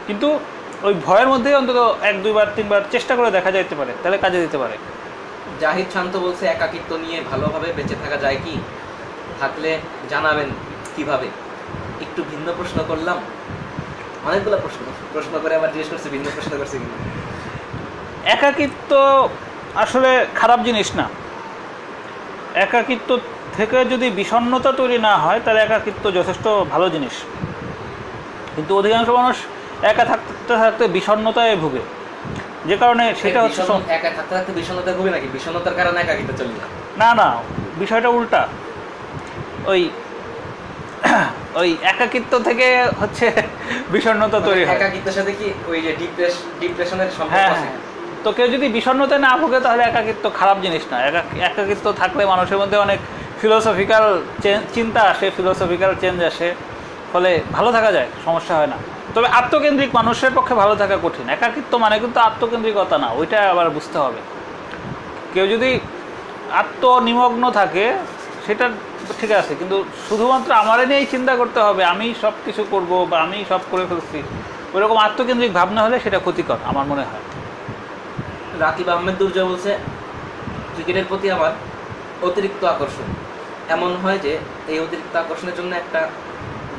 [SPEAKER 2] কিন্তু ওই ভয়ের মধ্যেই অন্তত এক দুইবার তিনবার চেষ্টা করে দেখা যাইতে পারে তাহলে কাজে দিতে পারে।
[SPEAKER 1] জাহিদ শান্ত বলছে একাকিত্ব নিয়ে ভালোভাবে বেঁচে থাকা যায় কি? থাকলে জানাবেন কীভাবে? একটু ভিন্ন প্রশ্ন করলাম। অনেকগুলো প্রশ্ন প্রশ্ন করে আবার জিজ্ঞেস করছে ভিন্ন প্রশ্ন করছে কিনা?
[SPEAKER 2] একাকিত্ব আসলে খারাপ জিনিস না। একাকিত্ব থেকে যদি বিষণ্ণতা তৈরি না হয় তাহলে একাকিত্ব যথেষ্ট ভালো জিনিস। কিন্তু অধিকাংশ মানুষ একা থাকতে থাকতে বিষণ্ণতায় ভুগে। যে কারণে সেটা হচ্ছে
[SPEAKER 1] একা থাকতে থাকতে বিষণ্ণতা ভুগে নাকি? বিষণ্ণতার কারণে একাকিত্ব চলে
[SPEAKER 2] না না বিষয়টা উল্টা। ওই [clears throat] ওই একাকিত্ব থেকে হচ্ছে [laughs] বিষণ্ণতা তৈরি হয়।
[SPEAKER 1] একাকিত্বের সাথে কি ওই যে ডিপ্রেশনের সম্পর্ক
[SPEAKER 2] হ্যাঁ
[SPEAKER 1] আছে?
[SPEAKER 2] হ্যাঁ। তো কেউ যদি বিষণ্ণতায় না ভোগে, তাহলে একাকিত্ব খারাপ জিনিস না। একা- একাকিত্ব থাকলে মানুষের মধ্যে অনেক ফিলোসফিক্যাল চিন্তা আসে ফিলোসফিক্যাল চেঞ্জ আসে। ফলে ভালো থাকা যায়, সমস্যা হয় না। তবে আত্মকেন্দ্রিক মানুষের পক্ষে ভালো থাকা কঠিন। একাকিত্ব মানে কিন্তু আত্মকেন্দ্রিকতা না, ওইটা আবার বুঝতে হবে। কেউ যদি আত্মনিমগ্ন থাকে, সেটা ঠিক আছে, কিন্তু শুধুমাত্র আমারে নিয়েই চিন্তা করতে হবে, আমি সব কিছু করব বা আমি সব করে ফেলছি, ওইরকম আত্মকেন্দ্রিক ভাবনা হলে সেটা ক্ষতিকর, আমার মনে হয়।
[SPEAKER 1] রাকিব আহমেদ দুর্জয় বলছে ক্রিকেটের প্রতি আমার অতিরিক্ত আকর্ষণ। এমন হয় যে এই অতিরিক্ত আকর্ষণের জন্য একটা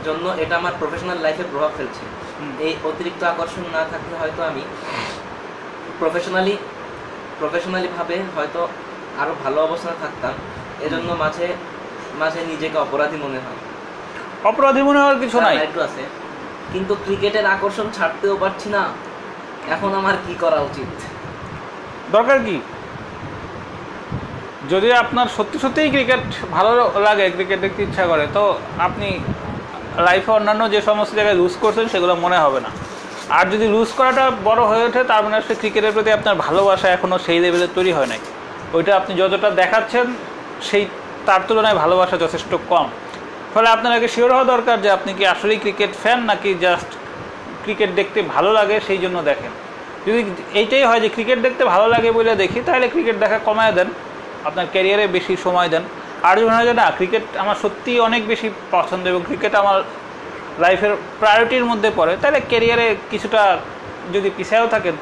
[SPEAKER 1] জন্য এটা আমার প্রফেশনাল লাইফে প্রভাব ফেলছে। এই অতিরিক্ত আকর্ষণ না থাকলে হয়তো আমি প্রফেশনালি প্রফেশনালিভাবে হয়তো আরও ভালো অবস্থানে থাকতাম। এজন্য মাঝে মাঝে নিজেকে অপরাধী মনে হয়।
[SPEAKER 2] অপরাধী মনে হওয়ার কিছু নাই।
[SPEAKER 1] না, একটু আছে। কিন্তু ক্রিকেটের আকর্ষণ ছাড়তেও পারছি না। এখন আমার কি করা উচিত?
[SPEAKER 2] দরকার কি? যদি আপনার সত্যি সত্যিই ক্রিকেট ভালো লাগে ক্রিকেট দেখতে ইচ্ছা করে, তো আপনি লাইফে অন্যান্য যে সমস্ত জায়গায় লুজ করছেন, সেগুলো মনে হবে না। আর যদি লুজ করাটা বড় হয়ে ওঠে, তার মানে হচ্ছে ক্রিকেটের প্রতি আপনার ভালোবাসা এখনও সেই লেভেলে তৈরি হয় নাই। ওইটা আপনি যতটা দেখাচ্ছেন, সেই, তার তুলনায় ভালোবাসা যথেষ্ট কম। ফলে আপনার আগে শিওর হওয়া দরকার যে আপনি কি আসলেই ক্রিকেট ফ্যান নাকি জাস্ট ক্রিকেট দেখতে ভালো লাগে, সেই জন্য দেখেন। যদি এইটাই হয় যে ক্রিকেট দেখতে ভালো লাগে বলে দেখি, তাহলে ক্রিকেট দেখা কমায় দেন, আপনার ক্যারিয়ারে বেশি সময় দেন। আর যদি মনে হয় না ক্রিকেট আমার সত্যিই অনেক বেশি পছন্দ এবং ক্রিকেট আমার লাইফের প্রায়োরিটির মধ্যে পড়ে, তাহলে ক্যারিয়ারে কিছুটা যদি পিছায়ও থাকেন,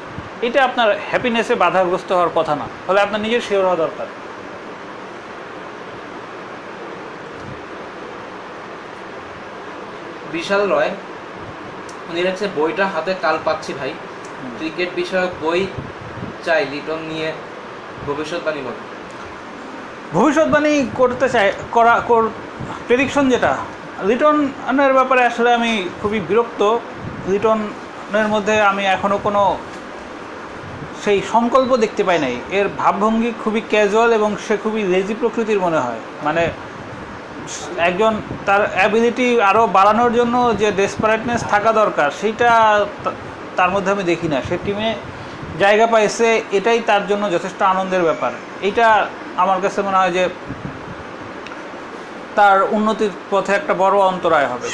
[SPEAKER 2] এটা আপনার হ্যাপিনেসে বাধাগ্রস্ত হওয়ার কথা না। ফলে আপনার নিজের শিওর হওয়া দরকার।
[SPEAKER 1] বিশাল রয়, উনি বইটা হাতে কাল পাচ্ছি ভাই। ক্রিকেট বিষয়ক বই চাই লিটন নিয়ে ভবিষ্যৎবাণী বলে।
[SPEAKER 2] ভবিষ্যৎবাণী করতে চাই, করা প্রেডিকশন যেটা, লিটনের ব্যাপারে আসলে আমি খুবই বিরক্ত। লিটনের মধ্যে আমি এখনও কোনো সেই সংকল্প দেখতে পাই নাই। এর ভাবভঙ্গি খুবই ক্যাজুয়াল এবং সে খুবই লেজি প্রকৃতির মনে হয়। মানে একজন তার অ্যাবিলিটি আরও বাড়ানোর জন্য যে ডেসপারেটনেস থাকা দরকার, সেইটা তা- তার মধ্যে আমি দেখি না। সে টিমে জায়গা পাইছে, এটাই তার জন্য যথেষ্ট আনন্দের ব্যাপার। এইটা আমার কাছে মনে হয় যে তার উন্নতির পথে একটা বড় অন্তরায় হবে।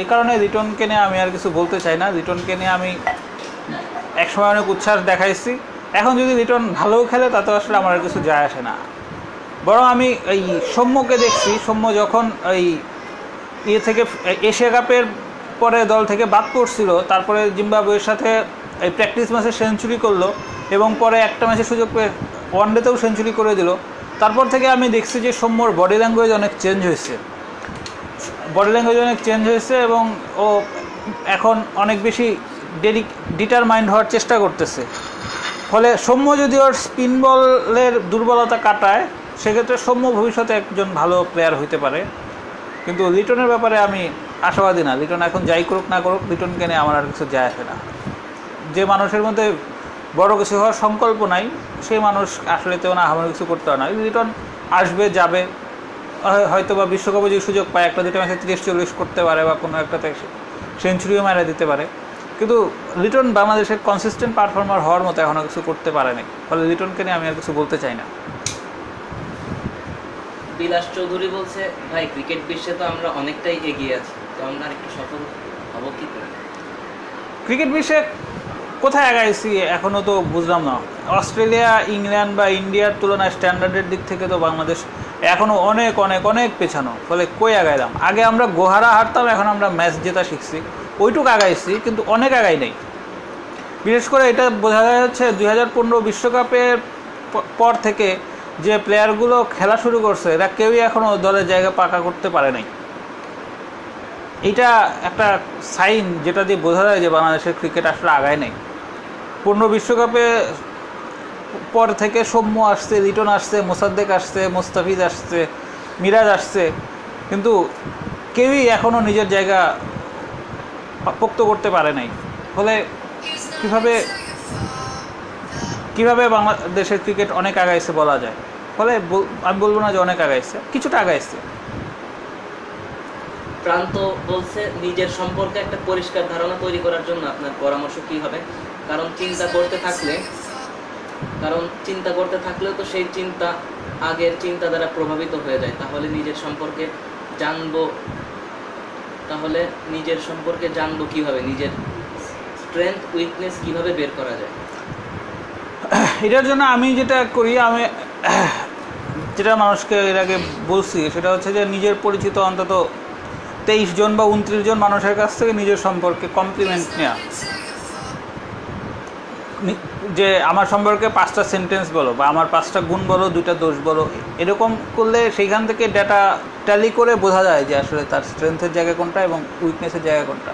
[SPEAKER 2] এই কারণে রিটনকে নিয়ে আমি আর কিছু বলতে চাই না। রিটনকে নিয়ে আমি একসময় অনেক উচ্ছ্বাস দেখাইছি। এখন যদি রিটন ভালোও খেলে তাতে আসলে আমার আর কিছু যায় আসে না। বরং আমি এই সৌম্যকে দেখছি। সৌম্য যখন এই ইয়ে থেকে এশিয়া কাপের পরে দল থেকে বাদ পড়ছিল, তারপরে জিম্বাবুয়ের সাথে এই প্র্যাকটিস ম্যাচে সেঞ্চুরি করল এবং পরে একটা ম্যাচে সুযোগ পেয়ে ওয়ানডেতেও সেঞ্চুরি করে দিল। তারপর থেকে আমি দেখছি যে সৌম্যর বডি ল্যাঙ্গুয়েজ অনেক চেঞ্জ হয়েছে। বডি ল্যাঙ্গুয়েজ অনেক চেঞ্জ হয়েছে এবং ও এখন অনেক বেশি ডেডি ডিটারমাইন্ড হওয়ার চেষ্টা করতেছে। ফলে সৌম্য যদি ওর স্পিন বলের দুর্বলতা কাটায়, সেক্ষেত্রে সৌম্য ভবিষ্যতে একজন ভালো প্লেয়ার হইতে পারে। কিন্তু লিটনের ব্যাপারে আমি আশাবাদী না, লিটন এখন যাই করুক না করুক, লিটনকে নিয়ে আমার আর কিছু যায় আসে না। যে মানুষের মধ্যে বড় কিছু হওয়ার সংকল্প নাই সেই মানুষ আসলে তেও না আমার কিছু করতে হয় না। লিটন আসবে, যাবে হয়তো বা বিশ্বকাপে যদি সুযোগ পায়, একটা দুটো ম্যাচে তিরিশ, চল্লিশ করতে পারে বা কোনো একটাতে সেঞ্চুরিও মারা দিতে পারে। কিন্তু লিটন বাংলাদেশের কনসিস্টেন্ট পারফর্মার হওয়ার মতো এখনও কিছু করতে পারেনি ফলে লিটনকে নিয়ে আমি আর কিছু বলতে চাই না।
[SPEAKER 1] বিলাস চৌধুরী বলছে, ভাই, ক্রিকেট বিশ্বে তো আমরা অনেকটাই এগিয়ে আছি। একটু সফল হব কি করে?
[SPEAKER 2] ক্রিকেট বিশ্বে কোথায় আগাইছি এখনও তো বুঝলাম না। অস্ট্রেলিয়া, ইংল্যান্ড বা ইন্ডিয়ার তুলনায় স্ট্যান্ডার্ডের দিক থেকে তো বাংলাদেশ এখনও অনেক অনেক অনেক পেছানো। ফলে কই আগাইলাম আগে আমরা গোহারা হারতাম, এখন আমরা ম্যাচ জেতা শিখছি। ওইটুকু আগাইছি কিন্তু অনেক আগাই নেই। বিশেষ করে এটা বোঝা যাচ্ছে দুই হাজার পনেরো বিশ্বকাপের পর থেকে যে প্লেয়ারগুলো খেলা শুরু করছে, এরা কেউই এখনও দলের জায়গা পাকা করতে পারে নাই। এটা একটা সাইন যেটা দিয়ে বোঝা যায় যে বাংলাদেশের ক্রিকেট আসলে আগায় নেই। পূর্ণ বিশ্বকাপে পর থেকে সৌম্য আসছে, লিটন আসছে, মোসাদ্দেক আসছে, মোস্তাফিজ আসছে, মিরাজ আসছে। কিন্তু কেউই এখনও নিজের জায়গা পোক্ত করতে পারে নাই। ফলে কীভাবে কীভাবে বাংলাদেশের ক্রিকেট অনেক আগাইছে বলা যায়। ফলে আমি বলব না যে অনেক আগাইছে, কিছুটা আগাইছে।
[SPEAKER 1] প্রান্ত বলছে নিজের সম্পর্কে একটা পরিষ্কার ধারণা তৈরি করার জন্য আপনার পরামর্শ কি হবে? কারণ চিন্তা করতে থাকলে, কারণ চিন্তা করতে থাকলেও তো সেই চিন্তা আগের চিন্তা দ্বারা প্রভাবিত হয়ে যায়। তাহলে নিজের সম্পর্কে জানব, তাহলে নিজের সম্পর্কে জানব কীভাবে? নিজের স্ট্রেংথ উইকনেস কীভাবে বের করা যায়?
[SPEAKER 2] এটার জন্য আমি যেটা করি, আমি যেটা মানুষকে এর আগে বলছি, সেটা হচ্ছে যে নিজের পরিচিত অন্তত তেইশ জন বা উনত্রিশ জন মানুষের কাছ থেকে নিজের সম্পর্কে কমপ্লিমেন্ট নেওয়া যে আমার সম্পর্কে পাঁচটা সেন্টেন্স বলো বা আমার পাঁচটা গুণ বলো, দুইটা দোষ বলো, এরকম করলে সেইখান থেকে ডেটা ট্যালি করে বোঝা যায় যে আসলে তার স্ট্রেংথের জায়গা কোনটা এবং উইকনেসের জায়গা কোনটা।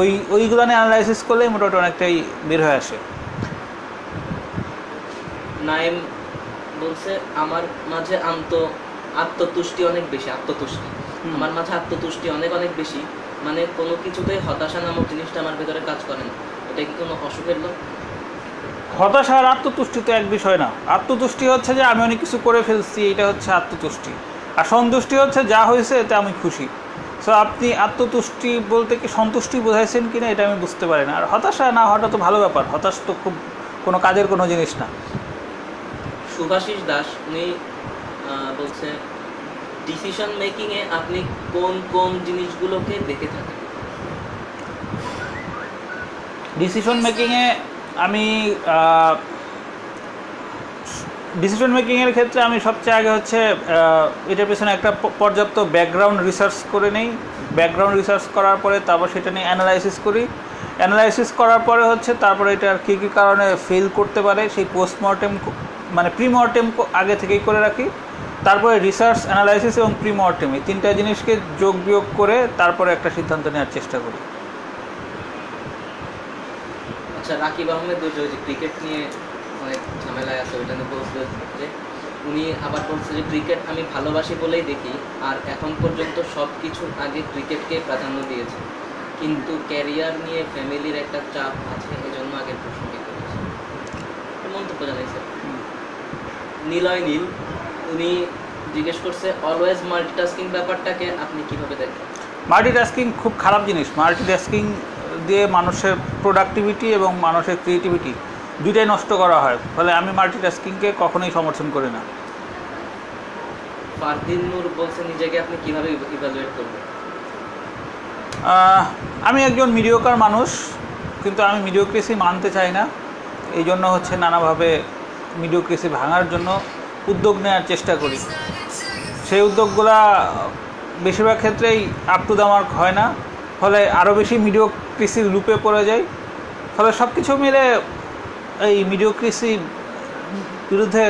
[SPEAKER 2] ওই, ওইগুলো নিয়ে অ্যানালাইসিস করলেই মোটামুটি অনেকটাই বের হয়ে আসে।
[SPEAKER 1] নাইম বলছে, আমার মাঝে আন্ত, আত্মতুষ্টি অনেক বেশি, আত্মতুষ্টি। আমার মাঝে আত্মতুষ্টি অনেক অনেক বেশি। মানে কোনো কিছুতেই হতাশা নামক জিনিসটা আমার ভেতরে কাজ করে না। এটা কি কোনো অসুখের লোক?
[SPEAKER 2] হতাশা আর আত্মতুষ্টি তো এক বিষয় না। আত্মতুষ্টি হচ্ছে যে আমি অনেক কিছু করে ফেলছি এটা হচ্ছে আত্মতুষ্টি। আর সন্তুষ্টি হচ্ছে যা হয়েছে এতে আমি খুশি। সো আপনি আত্মতুষ্টি বলতে কি সন্তুষ্টি বোঝাইছেন কিনা এটা আমি বুঝতে পারি না। আর হতাশা না হওয়াটা তো ভালো ব্যাপার। হতাশ তো খুব কোনো কাজের কোনো জিনিস না।
[SPEAKER 1] সুভাষিস দাস উনি বলছে ডিসিশন মেকিং এ আপনি কোন কোন জিনিসগুলোকে দেখে থাকেন?
[SPEAKER 2] ডিসিশন মেকিংয়ে আমি ডিসিশন মেকিংয়ের ক্ষেত্রে আমি সবচেয়ে আগে হচ্ছে এটার পেছনে একটা পর্যাপ্ত ব্যাকগ্রাউন্ড রিসার্চ করে নেই। ব্যাকগ্রাউন্ড রিসার্চ করার পরে তারপর সেটা নিয়ে অ্যানালাইসিস করি। অ্যানালাইসিস করার পরে হচ্ছে তারপরে এটার কী কী কারণে ফেল করতে পারে, সেই পোস্টমর্টেম মানে প্রিমর্টেম আগে থেকেই করে রাখি। তারপরে রিসার্চ অ্যানালাইসিস এবং প্রিমর্টেম এই তিনটা জিনিসকে যোগ বিয়োগ করে তারপরে একটা সিদ্ধান্ত নেওয়ার চেষ্টা করি।
[SPEAKER 1] আচ্ছা রাকিব আহমেদ যে ক্রিকেট নিয়ে অনেক ঝামেলায় আছে ওইটা নিয়ে বলছিল যে উনি আবার বলছে যে ক্রিকেট আমি ভালোবাসি বলেই দেখি আর এখন পর্যন্ত সব কিছুর আগে ক্রিকেটকে প্রাধান্য দিয়েছে। কিন্তু ক্যারিয়ার নিয়ে ফ্যামিলির একটা চাপ আছে এজন্য আগের প্রশ্নটি করেছে। মন্তব্য জানাইছে নীলয় নীল। উনি জিজ্ঞেস করছে অলওয়েজ মাল্টিটাস্কিং ব্যাপারটাকে আপনি কীভাবে দেখেন?
[SPEAKER 2] মাল্টিটাস্কিং খুব খারাপ জিনিস। মাল্টিটাস্কিং দিয়ে মানুষের প্রোডাক্টিভিটি এবং মানুষের ক্রিয়েটিভিটি দুটাই নষ্ট করা হয়। ফলে আমি মাল্টিটাস্কিংকে কখনোই সমর্থন করি না।
[SPEAKER 1] ফারদিন নূর বলছে নিজেকে আপনি কীভাবে ইভালুয়েট করবেন?
[SPEAKER 2] আমি একজন মিডিওকার মানুষ কিন্তু আমি মিডিওক্রেসি মানতে চাই না। এই জন্য হচ্ছে নানাভাবে মিডিওক্রেসি ভাঙার জন্য উদ্যোগ নেওয়ার চেষ্টা করি। সেই উদ্যোগগুলা বেশিরভাগ ক্ষেত্রেই আপ টু দ্য মার্ক হয় না। ফলে আরও বেশি মিডিওক্রেসির লুপে পড়ে যায় ফলে সব কিছু মিলে এই মিডিওক্রেসি বিরুদ্ধে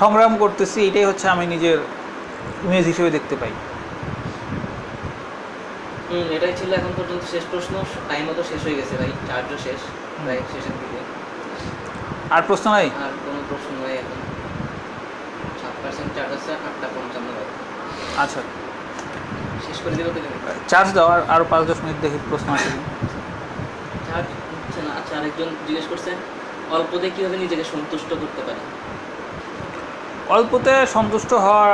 [SPEAKER 2] সংগ্রাম করতেছি এটাই হচ্ছে আমি নিজের ইমেজ হিসেবে দেখতে পাই।
[SPEAKER 1] এটাই ছিল এখন পর্যন্ত শেষ প্রশ্ন। টাইমও তো শেষ হয়ে গেছে ভাই চার্জও শেষ প্রায় শেষের দিকে।
[SPEAKER 2] আর প্রশ্ন নাই?
[SPEAKER 1] আর কোনো প্রশ্ন নাই এখন। চার্জ আছে আটটা পঞ্চান্ন
[SPEAKER 2] আচ্ছা।
[SPEAKER 1] শেষ করে দেবো
[SPEAKER 2] চার্জ দাও আর আরও পাঁচ দশ মিনিট দেখি প্রশ্ন আছে।
[SPEAKER 1] চার্জ হচ্ছে না। আচ্ছা আরেকজন জিজ্ঞেস করছে অল্পতে কীভাবে নিজেকে সন্তুষ্ট করতে পারি?
[SPEAKER 2] অল্পতে সন্তুষ্ট হওয়া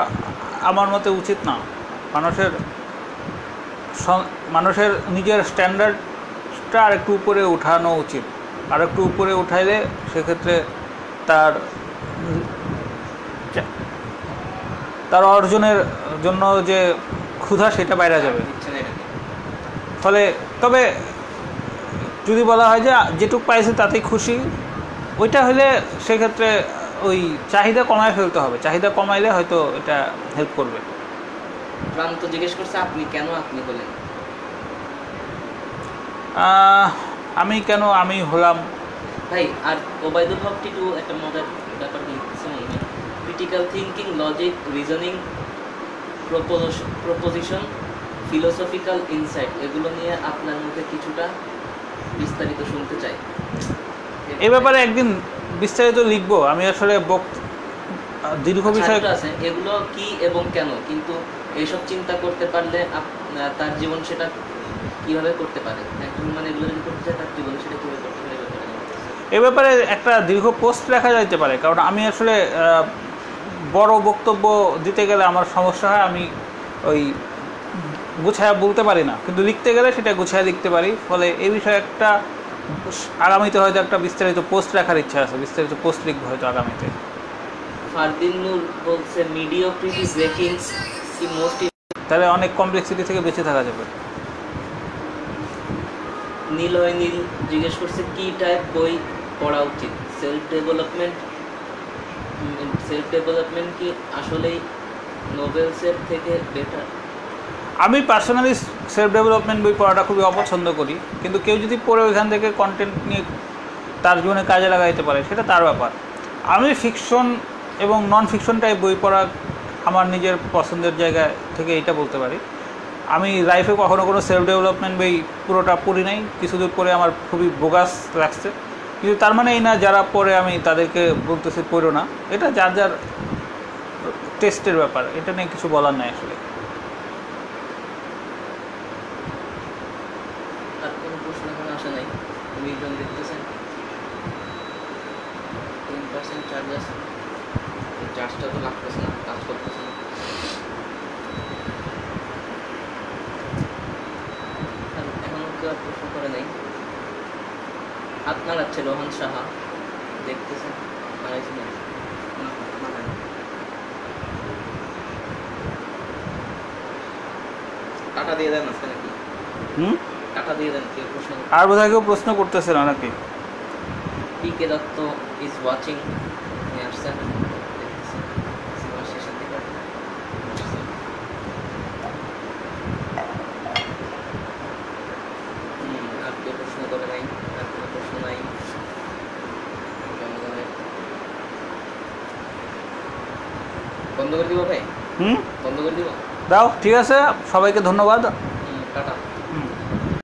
[SPEAKER 2] আমার মতে উচিত না। মানুষের মানুষের নিজের স্ট্যান্ডার্ডটা আর একটু উপরে উঠানো উচিত। আর একটু উপরে উঠাইলে সেক্ষেত্রে তার তার অর্জনের জন্য যে ক্ষুধা সেটা বাইরে যাবে। ফলে তবে যদি বলা হয় যে যেটুক পাইছে তাতেই খুশি ওইটা হলে সেক্ষেত্রে ওই চাহিদা কমায় ফেলতে হবে। চাহিদা কমাইলে হয়তো এটা হেল্প করবে।
[SPEAKER 1] প্রান্ত জিজ্ঞেস করছে আপনি কেন আপনি হলেন?
[SPEAKER 2] আমি কেন আমি হলাম?
[SPEAKER 1] ভাই আর ওবায়দুল হক টিটু একটা মজার ব্যাপার হয় critical thinking logic reasoning proposition philosophical insight এগুলো নিয়ে আপনার মুখে কিছুটা বিস্তারিত শুনতে চাই।
[SPEAKER 2] এ ব্যাপারে একদিন বিস্তারিত লিখব। আমি আসলে দীর্ঘ বিষয়
[SPEAKER 1] আছে এগুলো কি এবং কেন? কিন্তু এইসব চিন্তা করতে পারলে তার জীবন সেটা কীভাবে করতে পারে? একজন মানে এগুলো যদি করতে চায় তার জীবন সেটা কীভাবে করতে পারে।
[SPEAKER 2] এ ব্যাপারে একটা দীর্ঘ পোস্ট লেখা যাইতে পারে। কারণ আমি আসলে বড় বক্তব্য দিতে গেলে আমার সমস্যা হয় আমি ওই গুছায়া বলতে পারি না। কিন্তু লিখতে গেলে সেটা গুছায়া লিখতে পারি। ফলে এই বিষয়ে একটা আগামীতে হয়তো একটা বিস্তারিত পোস্ট লেখার ইচ্ছা আছে। বিস্তারিত পোস্ট লিখব হয়তো আগামীতে।
[SPEAKER 1] ফারদিন নূর বলছে মিডিওক্রিটি ব্রেকিং কি মোস্ট
[SPEAKER 2] তাহলে অনেক কমপ্লেক্সিটি থেকে বেঁচে থাকা যাবে।
[SPEAKER 1] নীল হয় নীল জিজ্ঞেস করছে কি টাইপ বই পড়া উচিত? সেলফ ডেভেলপমেন্ট সেলফ ডেভেলপমেন্ট কি আসলেই নোবেলসের থেকে বেটার
[SPEAKER 2] আমি পার্সোনালি সেলফ ডেভেলপমেন্ট বই পড়াটা খুবই অপছন্দ করি, কিন্তু কেউ যদি পড়ে ওইখান থেকে কন্টেন্ট নিয়ে তার জীবনে কাজে লাগাইতে পারে, সেটা তার ব্যাপার। আমি ফিকশন এবং নন ফিকশন টাইপ বই পড়া আমার নিজের পছন্দের জায়গা থেকে এটা বলতে পারি। আমি লাইফে কখনো কোনো সেলফ ডেভেলপমেন্ট বই পুরোটা পড়ি নাই, কিছু দূর পরে আমার খুবই বোগাস লাগছে। কিন্তু তার মানে এই না যারা পড়ে আমি তাদেরকে বলতেছি পড়ো না। এটা যার যার টেস্টের ব্যাপার। এটা নিয়ে কিছু বলার নাই আসলে।
[SPEAKER 1] চার্জটা কোনো প্রশ্ন এখন আসে নাই মিলজন দেখতেছেন টেন পার্সেন্ট চার্জ আছে এই চার্জটা তো লাগতেছে না কাজ করতেছে না আর এখনও কেউ আর প্রশ্ন করে নাই হাত আছে রোহন সাহা। দেখতেছেন? মারাইছি না না, মারায় না। টাটা দিয়ে দেন আজকে নাকি?
[SPEAKER 2] হুম?
[SPEAKER 1] টাকা দিয়ে দেন কেউ প্রশ্ন
[SPEAKER 2] আর বোধহয় কেউ প্রশ্ন করতেছে না নাকি?
[SPEAKER 1] পিকে দত্ত ইজ ওয়াচিং আসছেন দেখতেছি সিনেমা শেষের দিকে আসছেন। হুম, আর কেউ প্রশ্ন করে নাই আর কোনো প্রশ্ন নাই জনগণের বন্ধ করে দিব ভাই
[SPEAKER 2] হুম
[SPEAKER 1] বন্ধ করে দিব
[SPEAKER 2] দাও ঠিক আছে? সবাইকে ধন্যবাদ।